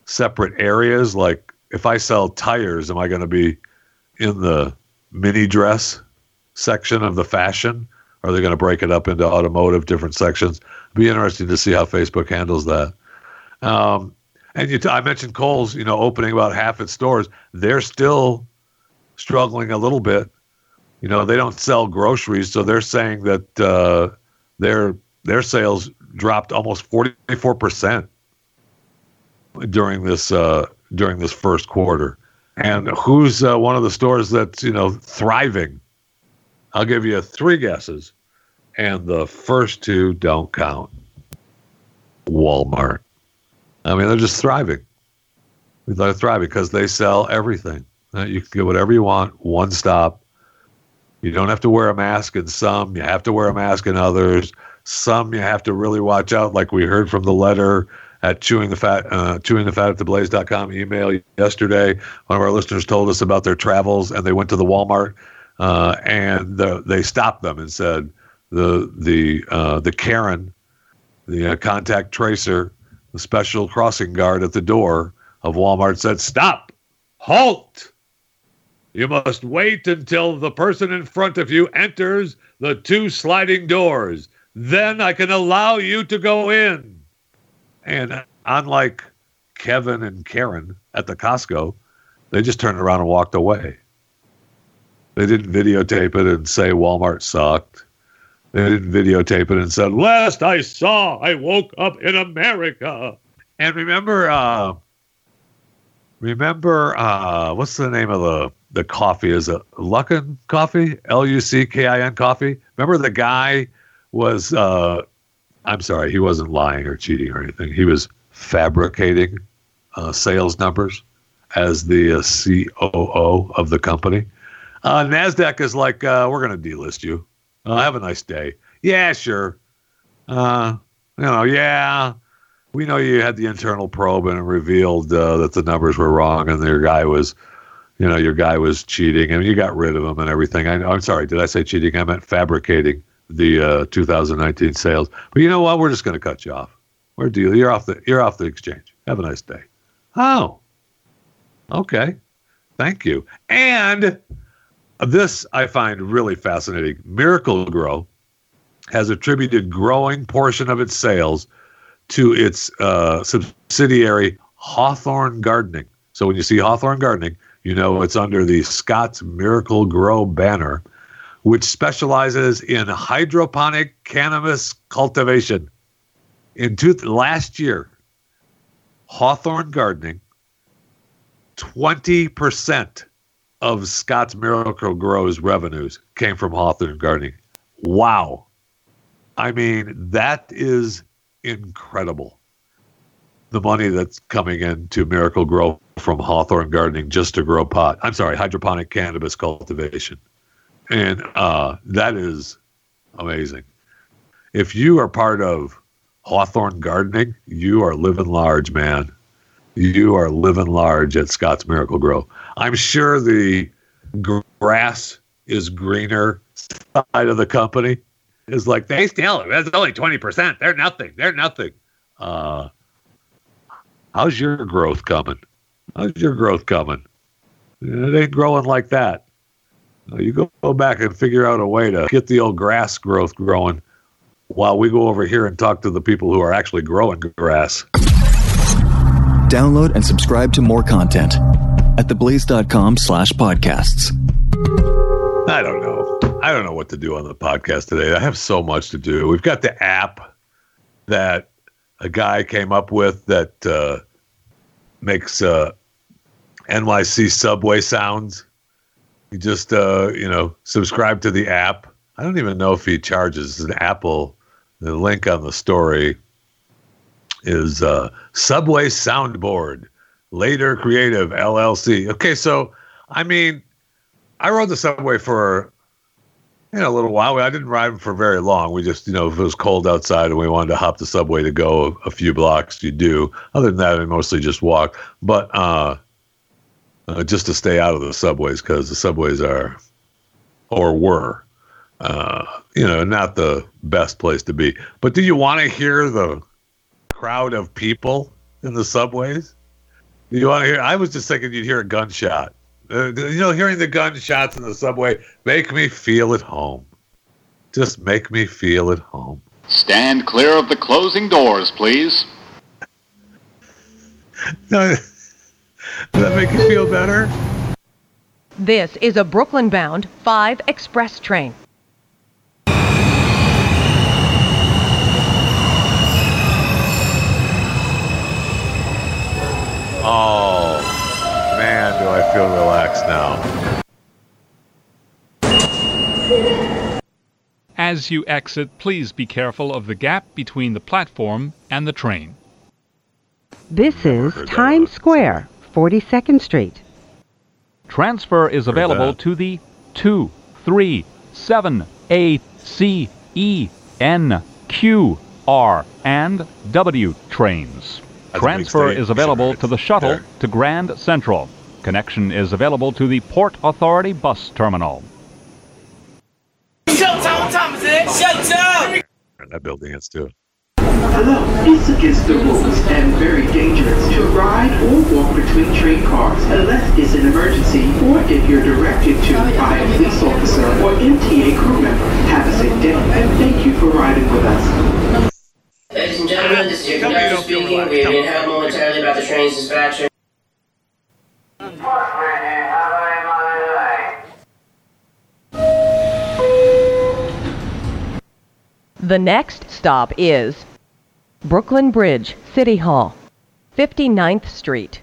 separate areas? Like if i sell tires am i going to be in the mini dress section of the fashion? Are they going to break it up into automotive different sections? Be interesting to see how facebook handles that. Um, and you t- I mentioned Kohl's, you know, opening about half its stores. They're still struggling a little bit. You know, they don't sell groceries, so they're saying that uh, their their sales dropped almost forty four percent during this uh, during this first quarter. And who's uh, one of the stores that's you know thriving? I'll give you three guesses, and the first two don't count. Walmart. I mean, they're just thriving. They're thriving because they sell everything. Uh, you can get whatever you want, one stop. You don't have to wear a mask in some. You have to wear a mask in others. Some you have to really watch out, like we heard from the letter at chewing the fat, uh, chewing the fat at theblaze.com email yesterday. One of our listeners told us about their travels, and they went to the Walmart, uh, and the, they stopped them and said the the uh, the Karen, the uh, contact tracer, the special crossing guard at the door of Walmart said, "Stop, halt." You must wait until the person in front of you enters the two sliding doors. Then I can allow you to go in. And unlike Kevin and Karen at the Costco, they just turned around and walked away. They didn't videotape it and say Walmart sucked. They didn't videotape it and said, Last I saw, I woke up in America. And remember, uh, remember, uh, what's the name of the the coffee is a Luckin coffee, L U C K I N coffee. Remember the guy was uh, I'm sorry, he wasn't lying or cheating or anything. He was fabricating uh, sales numbers as the uh, COO of the company. Uh, Nasdaq is like, uh, we're going to delist you. Uh, have a nice day. Yeah, sure. Uh, you know, yeah, we know you had the internal probe and it revealed uh, that the numbers were wrong and your guy was you know, your guy was cheating and you got rid of him and everything. I, am sorry, did I say cheating? I meant fabricating the uh, 2019 sales. But you know what? We're just going to cut you off. We're deal. You're off the you're off the exchange. Have a nice day. Oh, okay. Thank you. And this I find really fascinating. Miracle-Gro has attributed growing portion of its sales to its uh, subsidiary Hawthorne Gardening. So when you see Hawthorne Gardening, you know, it's under the Scott's Miracle-Gro banner, which specializes in hydroponic cannabis cultivation. In two, last year, Hawthorne Gardening, 20% of Scott's Miracle-Gro's revenues came from Hawthorne Gardening. Wow. I mean, that is incredible the money that's coming into Miracle-Gro from Hawthorne Gardening just to grow pot. I'm sorry, hydroponic cannabis cultivation. And uh, that is amazing. If you are part of Hawthorne Gardening, you are living large, man. You are living large at Scott's Miracle-Gro. I'm sure the grass is greener side of the company is like they still that's only 20%. They're nothing. They're nothing. Uh, How's your growth coming? How's your growth coming? It ain't growing like that. You go, go back and figure out a way to get the old grass growth growing while we go over here and talk to the people who are actually growing grass. Download and subscribe to more content at theblaze.com slash podcasts. I don't know. I don't know what to do on the podcast today. I have so much to do. We've got the app that a guy came up with that uh, makes uh, NYC subway sounds. You just uh, you know subscribe to the app. I don't even know if he charges. An Apple. The link on the story is uh, Subway Soundboard, Later Creative LLC. Okay, so I mean, I rode the subway for you know, a little while. I didn't ride for very long. We just, you know, if it was cold outside and we wanted to hop the subway to go a, a few blocks, you do. Other than that, I mostly just walk. But uh, uh, just to stay out of the subways because the subways are, or were, uh, you know, not the best place to be. But do you want to hear the crowd of people in the subways? Do you want to hear? I was just thinking you'd hear a gunshot. Uh, you know, hearing the gunshots in the subway make me feel at home. Just make me feel at home. Stand clear of the closing doors, please. Does that make you feel better? This is a Brooklyn bound 5 express train. Oh, man, do I feel relaxed now. As you exit, please be careful of the gap between the platform and the train. This is Times one. Square, 42nd Street. Transfer is available to the 2, 3, 7, A, C, E, N, Q, R, and W trains. That's Transfer is available Sure, to the shuttle there. to Grand Central. Connection is available to the Port Authority bus terminal. And that building is too. Hello, it's against the rules and very dangerous to ride or walk between train cars unless it's an emergency or if you're directed to by a police officer or MTA crew member. Have a safe day and thank you for riding with us. Ladies and gentlemen, this is your Tell me you conductor speaking. We are Tell being me. held momentarily about the train's dispatcher. The next stop is Brooklyn Bridge, City Hall, 59th Street,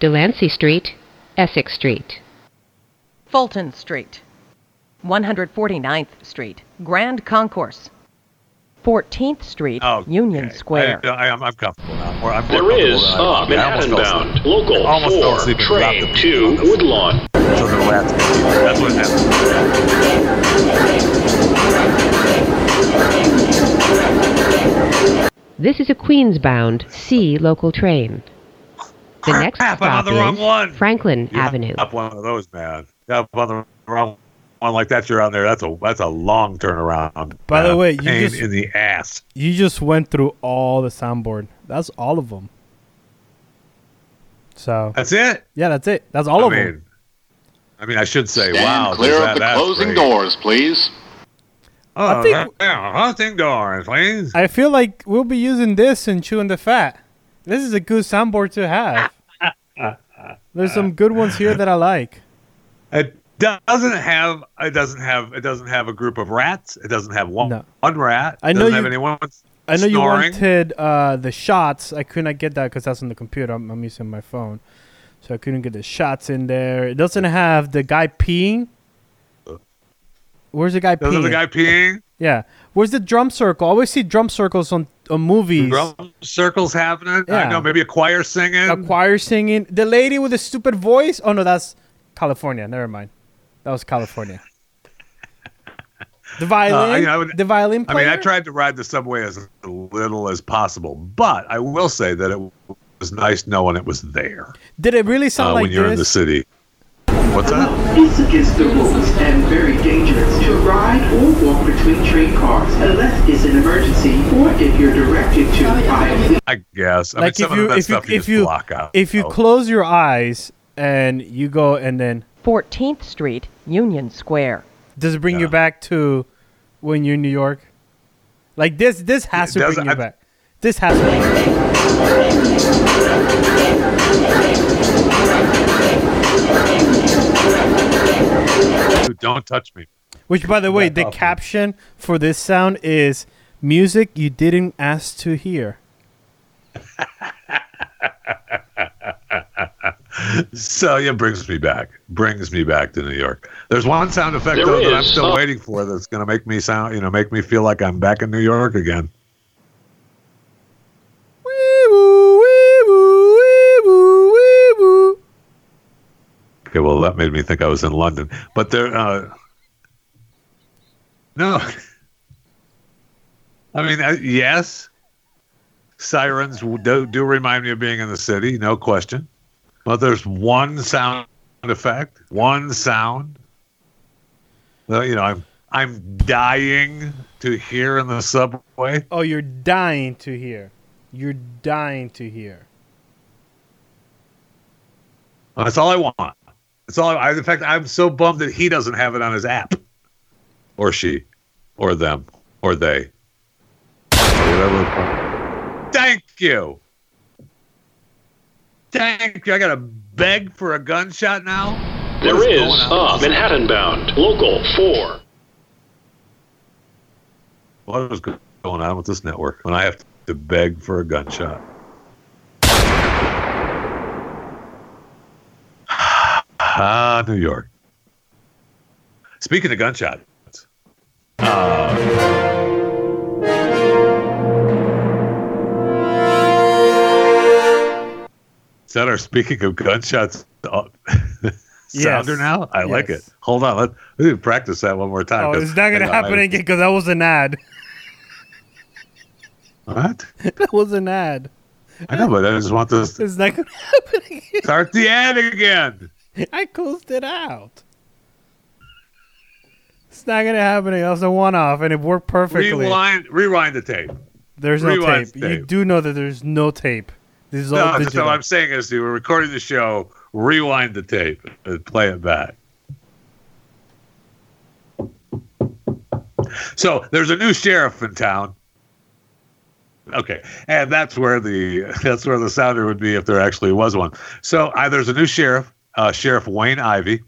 Delancey Street, Essex Street. Fulton Street, 149th Street, Grand Concourse, 14th Street, Oh, Union okay. Square. I, I, am I'm comfortable now. More, I'm more There comfortable is than I a was. I almost Manhattan fell bound local Almost fell 4 asleep and train the to on the- Woodlawn. So the rats. That's what happened. This is a Queens-bound C local train. The next Crap, on stop the wrong is one. Franklin You Avenue. Up one of those, man. Up on the wrong one like that. You're on there. That's a that's a long turnaround. By the man. way, you pain just- in the ass. You just went through all the soundboard. That's all of them. So That's it. yeah, that's it. That's all I of mean, them. I mean, I should say, Stand wow. clear does of that- the that's closing great. doors, please. Oh, I think- yeah, hunting doors, please. I feel like we'll be using this and chewing the fat. This is a good soundboard to have. There's some good ones here that I like. It doesn't have. It doesn't have. It doesn't have a group of rats. It doesn't have one, No. one rat. I know doesn't you- have anyone. I know you wanted uh, the shots. I could not get that because that's on the computer. I'm, I'm using my phone, so I couldn't get the shots in there. It doesn't have the guy peeing. Where's the guy peeing? the guy peeing? yeah. Where's the drum circle? I always see drum circles on, on movies. Drum circles happening. Yeah. I know. Maybe a choir singing. A choir singing. The lady with the stupid voice. Oh no, that's California. Never mind. That was California. The violin. Uh, I would- the violin player? I mean, I tried to ride the subway as little as possible, but I will say that it was nice knowing it was there Did it really sound uh, like when you're in the city. What's that? It's against the rules and very dangerous to ride or walk between train cars unless it's an emergency or if you're directed to oh, by a police I guess. I like mean, if some you of that if you stuff you if just you block out. if you Oh. close your eyes and you go and then 14th Street, Union Square. does it bring you back to when you're in New York? Like this this has It to does- bring you I- back. This has to don't touch me. Which by the way, the off caption for this sound is music you didn't ask to hear. So yeah, brings me back. Brings me back to New York. There's one sound effect There though that I'm still uh, waiting for that's gonna make me sound, you know, make me feel like I'm back in New York again. Okay, well that made me think I was in London, but there. Uh, no, I mean uh, yes, sirens do, do remind me of being in the city, no question. But there's one sound effect, one sound. You know, I'm I'm dying to hear in the subway. Oh, you're dying to hear. You're dying to hear. That's all I want. That's all. I, in fact, I'm so bummed that he doesn't have it on his app, or she, or them, or they, or whatever. Thank you. Thank you. I gotta beg for a gunshot now. There is is a uh, Manhattan bound local 4. What is going on with this network when I have to beg for a gunshot? Ah, New York. Speaking of gunshots, uh, that our speaking of gunshots uh, sounder Yes. now? I like it. Hold on. Let, let me practice that one more time. Oh, it's not gonna on, happen I- again because that was an ad. What? that was an ad. I know, but I just want this. It's not gonna happen again. Start the ad again. I closed it out. It's not gonna happen It was a one-off, and it worked perfectly. Rewind, rewind the tape. There's no rewind tape. the You do know that there's no tape. This is all No, just digital. what I'm saying is, we were recording the show. Rewind the tape and play it back. So there's a new sheriff in town. Okay, and that's where the that's where the sounder would be if there actually was one. So uh, there's a new sheriff, uh, Sheriff Wayne Ivey,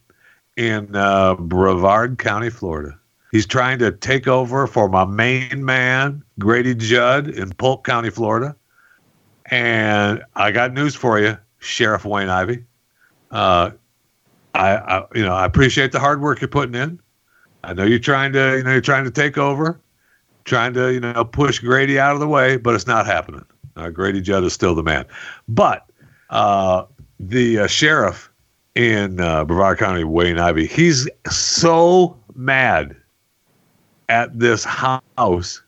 in uh, Brevard County, Florida. He's trying to take over for my main man, Grady Judd, in Polk County, Florida. And I got news for you, Sheriff Wayne Ivey. Uh, I, I, you know, I appreciate the hard work you're putting in. I know you're trying to, you know, you're trying to take over, trying to, you know, push Grady out of the way, but it's not happening. Uh, Grady Judd is still the man. But uh, the uh, sheriff in uh, Brevard County, Wayne Ivey, he's so mad at this house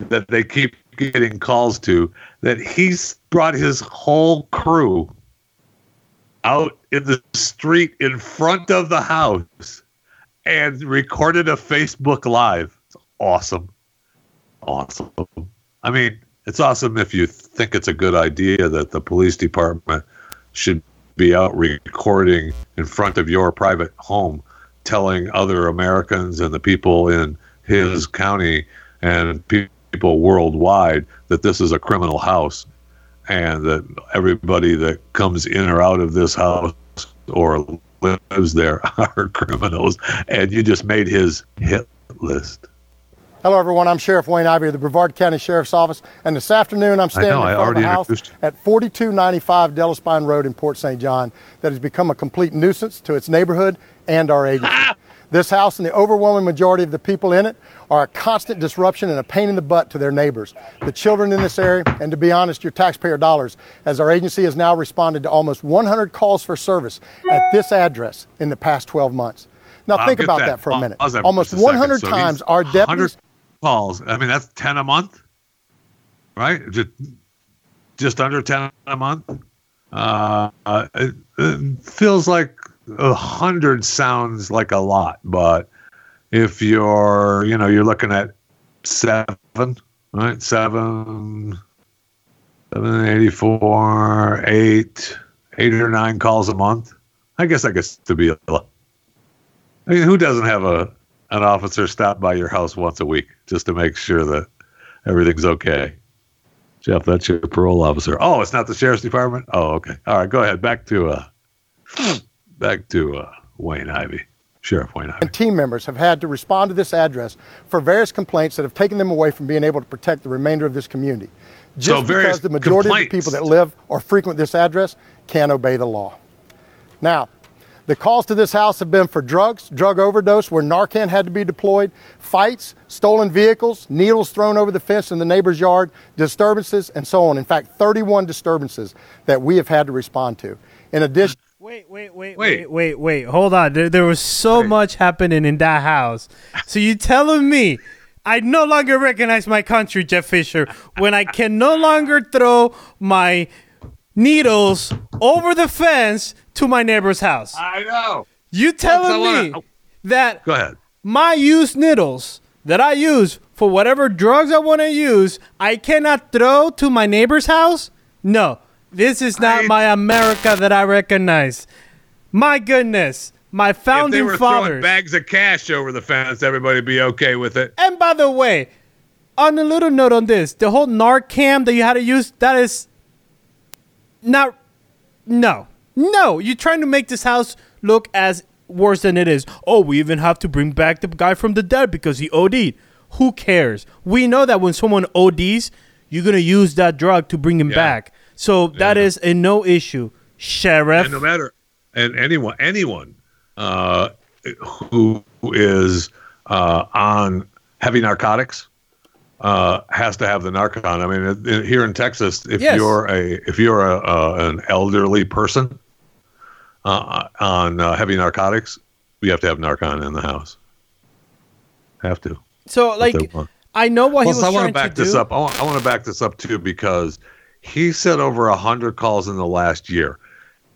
that they keep getting calls to that he's brought his whole crew out in the street in front of the house and recorded a Facebook Live. It's awesome. Awesome. I mean, it's awesome if you think it's a good idea that the police department should be out recording in front of your private home, telling other Americans and the people in his county and people worldwide that this is a criminal house and that everybody that comes in or out of this house or lives there are criminals. And you just made his hit list. Hello, everyone. I'm Sheriff Wayne Ivey of the Brevard County Sheriff's Office, and this afternoon I'm standing know, in front of house at 4295 Delespine Road in Port St. John that has become a complete nuisance to its neighborhood and our agency. This house and the overwhelming majority of the people in it are a constant disruption and a pain in the butt to their neighbors, the children in this area, and to be honest, your taxpayer dollars, as our agency has now responded to almost 100 calls for service at this address in the past 12 months. Now, I'll think about that, for a minute. Almost just a second. 100 So times our 100 deputies. Calls. I mean, that's 10 a month, right? Just, just under 10 a month. Uh, it, it feels like a hundred sounds like a lot, but if you're, you know, you're looking at seven, right? Seven, seven eighty-four, eight, eight or nine calls a month. I guess that gets to be. I mean, who doesn't have a an officer stop by your house once a week just to make sure that everything's okay? Jeff, that's your parole officer. Oh, it's not the sheriff's department. Oh, okay. All right, go ahead. Back to uh, back to uh, Wayne Ivey, Sheriff Wayne Ivey. and team members have had to respond to this address for various complaints that have taken them away from being able to protect the remainder of this community. Just So because the majority of the people that live or frequent this address can't obey the law. Now, the calls to this house have been for drugs, drug overdose where Narcan had to be deployed, fights, stolen vehicles, needles thrown over the fence in the neighbor's yard, disturbances, and so on. In fact, 31 disturbances that we have had to respond to. In addition, Wait, wait, wait, wait, wait, wait. Hold on. There, there was so much happening in that house. So you telling me I no longer recognize my country, Jeff Fisher, when I can no longer throw my needles over the fence to my neighbor's house? I know. You telling me wanna- that Go ahead. my used needles that I use for whatever drugs I want to use, I cannot throw to my neighbor's house? No, this is not my America that I recognize. My goodness, my If they founding were throwing fathers. bags of cash over the fence, everybody'd be okay with it. And by the way, on a little note on this, the whole Narcan that you had to use, that is not. No. No. You're trying to make this house look as worse than it is. Oh, we even have to bring back the guy from the dead because he OD'd. Who cares? We know that when someone ODs, you're going to use that drug to bring him Yeah. back. So that is a no issue. Sheriff. And no matter, and anyone, anyone uh, who is uh, on heavy narcotics, uh, has to have the Narcan. I mean, it, it- here in Texas, if Yes. you're a if you're a uh, an elderly person uh, on uh, heavy narcotics, you have to have Narcan in the house. Have to. So like. I know what Plus, he was I want trying to back this do. up. I want, I want to back this up too because he said over a hundred calls in the last year,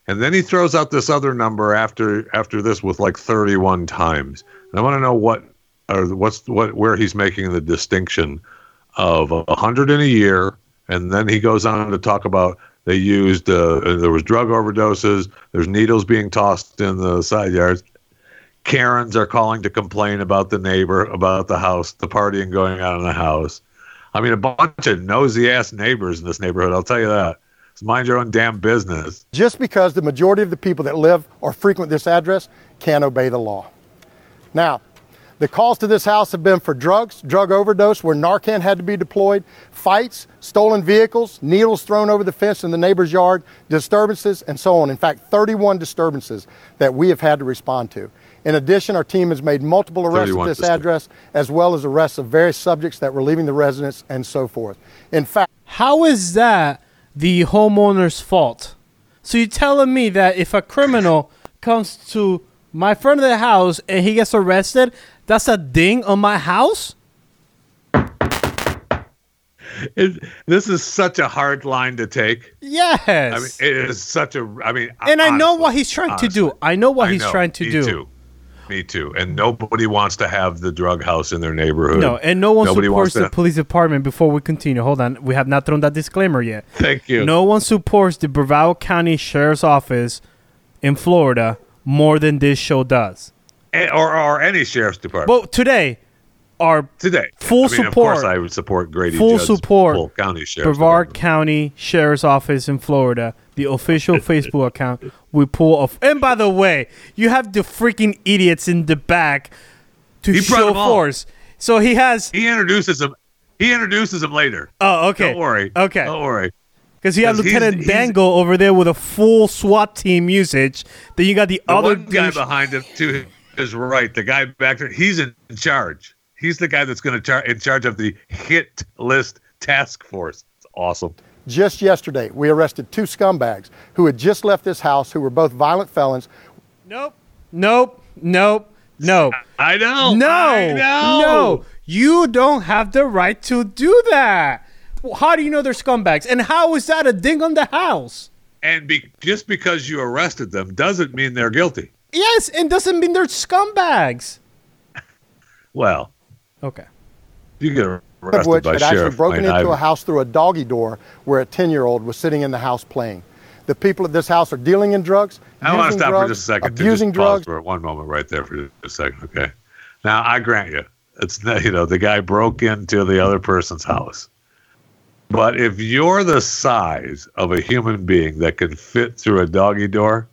and then he throws out this other number after after this with like thirty-one times. And I want to know what or what's what where he's making the distinction of a hundred in a year, and then he goes on to talk about they used uh, there was drug overdoses. There's needles being tossed in the side yards. Karens are calling to complain about the neighbor, about the house, the partying going on in the house. I mean, a bunch of nosy ass neighbors in this neighborhood. I'll tell you that. Mind your own damn business. Just because the majority of the people that live or frequent this address can't obey the law. Now, the calls to this house have been for drugs, drug overdose where Narcan had to be deployed, fights, stolen vehicles, needles thrown over the fence in the neighbor's yard, disturbances, and so on. In fact, 31 disturbances that we have had to respond to. In addition, our team has made multiple arrests at this address, as well as arrests of various subjects that were leaving the residence and so forth. In fact, How is that the homeowner's fault? So you're telling me that if a criminal comes to my front of the house and he gets arrested, that's a ding on my house? It, this is such a hard line to take. Yes. I mean, it is such a. I mean, and I know what he's trying honestly. to do. I know what I he's know. trying to do. Me do. Too. Me too. And nobody wants to have the drug house in their neighborhood. No, and no one Nobody supports the police department. Before we continue, hold on. We have not thrown that disclaimer yet. Thank you. No one supports the Brevard County Sheriff's Office in Florida more than this show does. Eh, or or any sheriff's department. But today, our Today, full I mean, support. Of course, I would support Grady. full Judd's support. Full county sheriff's Brevard County Sheriff's Office in Florida, the official Facebook account. We pull off. And by the way, you have the freaking idiots in the back to He show force. So he has. He introduces them. He introduces them later. Oh, okay. Don't worry. Okay. Don't worry. Because you have 'Cause he's- Lieutenant he's- Dangle over there with a full SWAT team usage. Then you got the, The other one guy behind him to his right, the guy back there, he's in charge. He's the guy that's going to char- in charge of the hit list task force. It's awesome. Just yesterday, we arrested two scumbags who had just left this house who were both violent felons. Nope. Nope. Nope. No. I know. No. I know. No. You don't have the right to do that. Well, How do you know they're scumbags? And how is that a ding on the house? And be- just because you arrested them doesn't mean they're guilty. Yes, and doesn't mean they're scumbags. Well, Okay. you get of arrested which by had actually sheriff. broken I into a I've- house through a doggy door where a 10 year old was sitting in the house playing. The people at this house are dealing in drugs. I want to using stop drugs, for just a second. to Abusing just pause drugs. for one moment right there for a second. Okay. Now I grant you, it's you know the guy broke into the other person's house. But if you're the size of a human being that can fit through a doggy door,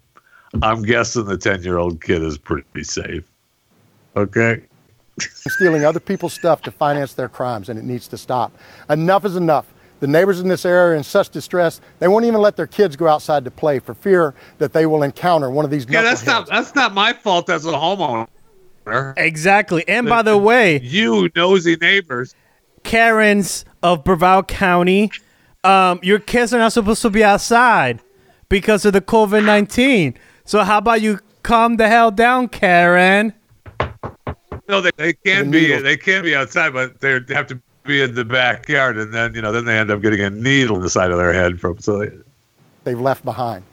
I'm guessing the 10 year old kid is pretty safe. Okay. stealing other people's stuff to finance their crimes, and it needs to stop. Enough is enough. The neighbors in this area are in such distress, they won't even let their kids go outside to play for fear that they will encounter one of these Yeah, that's knuckleheads. not that's not my fault as a homeowner. Exactly. And by the way, you nosy neighbors, Karens of Brevard County, um, your kids are not supposed to be outside because of the COVID 19. So how about you calm the hell down, Karen? No, they, they can be they can be outside, but they have to be in the backyard, and then you know then they end up getting a needle in the side of their head from so. They, they've left behind.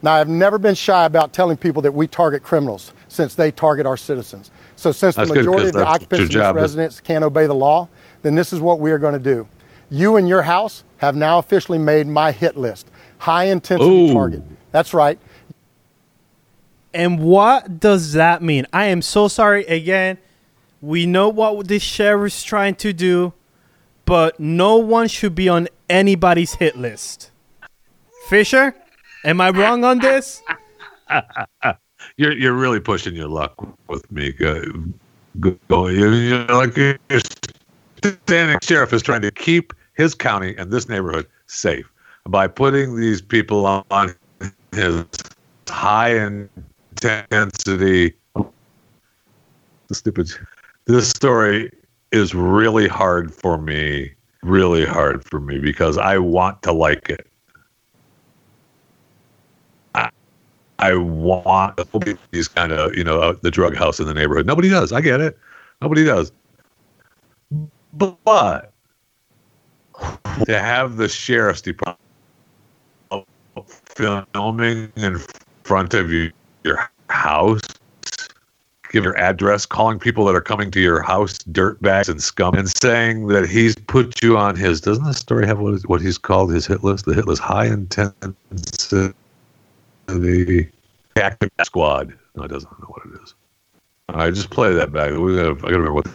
Now, I've never been shy about telling people that we target criminals since they target our citizens. So, since That's the good, majority 'cause of the that's occupants your in this residence can't obey the law, then this is what we are going to do. You and your house have now officially made my hit list high intensity Ooh. target. That's right. And what does that mean? I am so sorry again. We know what the is trying to do, but no one should be on anybody's hit list. Fisher, am I wrong on this? you're you're really pushing your luck with me. You're, you're like your standing sheriff is trying to keep his county and this neighborhood safe by putting these people on his high intensity. The stupid. This story is really hard for me. Really hard for me because I want to like it. I, want these kind of, you know, the drug house in the neighborhood. Nobody does. I get it. Nobody does. But to have the sheriff's department filming in front of you, your house, give your address, calling people that are coming to your house dirtbags and scum, and saying that he's put you on his. Doesn't the story have what, is, what he's called his hit list? The hit list high intensity the active squad. No, it doesn't know what it is. All right, just play that back. We gotta, I gotta remember what.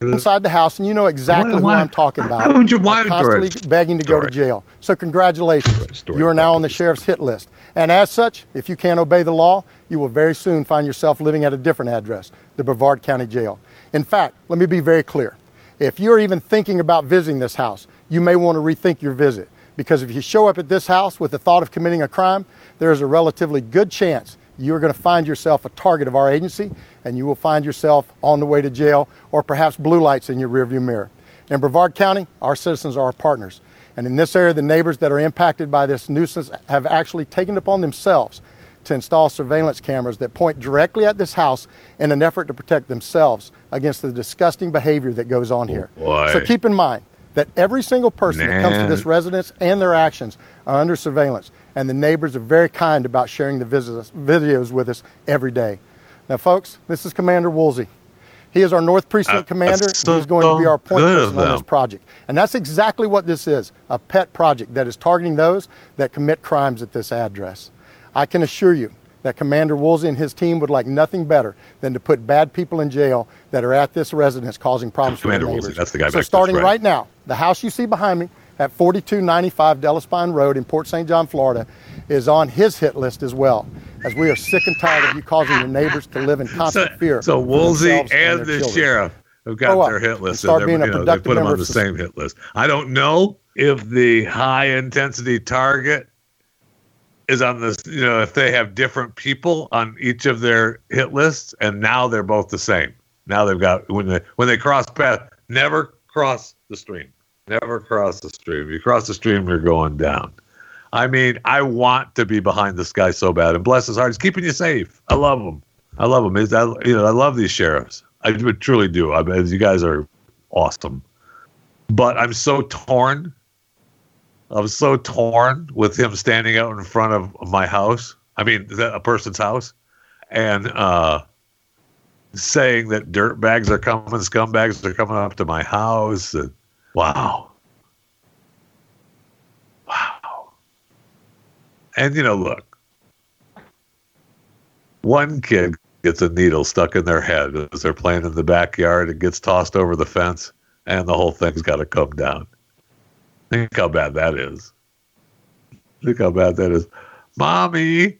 Inside the house, and you know exactly who I'm talking about. why would you are monitor constantly begging to go to jail. So congratulations, you are now on the sheriff's hit list. And as such, if you can't obey the law, you will very soon find yourself living at a different address, the Brevard County Jail. In fact, let me be very clear. If you're even thinking about visiting this house, you may want to rethink your visit because if you show up at this house with the thought of committing a crime, there is a relatively good chance you're going to find yourself a target of our agency and you will find yourself on the way to jail or perhaps blue lights in your rearview mirror. In Brevard County, our citizens are our partners. And in this area, the neighbors that are impacted by this nuisance have actually taken it upon themselves to install surveillance cameras that point directly at this house in an effort to protect themselves against the disgusting behavior that goes on here. Oh, boy. So keep in mind that every single person that comes to this residence and their actions are under surveillance, and the neighbors are very kind about sharing the videos with us every day. Now, folks, this is Commander Woolsey. He is our North Precinct Uh, commander. that's and he's going to be our point person on this project. And that's exactly what this is a pet project that is targeting those that commit crimes at this address. I can assure you that Commander Woolsey and his team would like nothing better than to put bad people in jail that are at this residence causing problems for their Woolsey, neighbors. that's the guy So starting right. right now, the house you see behind me at 4295 Delespine Road in Port St. John, Florida, is on his hit list as well, as we are sick and tired of you causing your neighbors to live in constant fear. So Woolsey themselves and the children. sheriff have got their hit and list. start and being a they're- you know, they put them on the same hit list. I don't know if the high intensity target is on this. You know, if they have different people on each of their hit lists, and now they're both the same. Now they've got when they when they cross paths, never cross the stream. Never cross the stream. You cross the stream, you're going down. I mean, I want to be behind this guy so bad, and bless his heart, he's keeping you safe. I love him. I love him. He's, I, you know, I love these sheriffs. I truly do. I mean, you guys are awesome. But I'm so torn. I'm so torn with him standing out in front of my house. I mean, a person's house, and uh, saying that dirt bags are coming, scumbags are coming up to my house. And, wow. Wow. And, you know, look, one kid gets a needle stuck in their head as they're playing in the backyard. It gets tossed over the fence, and the whole thing's got to come down. Think how bad that is. Think how bad that is. Mommy,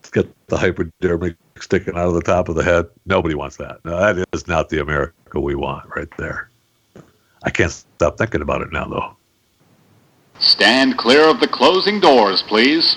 it's got the hypodermic sticking out of the top of the head. Nobody wants that. No, that is not the America we want right there. I can't stop thinking about it now, though. Stand clear of the closing doors, please.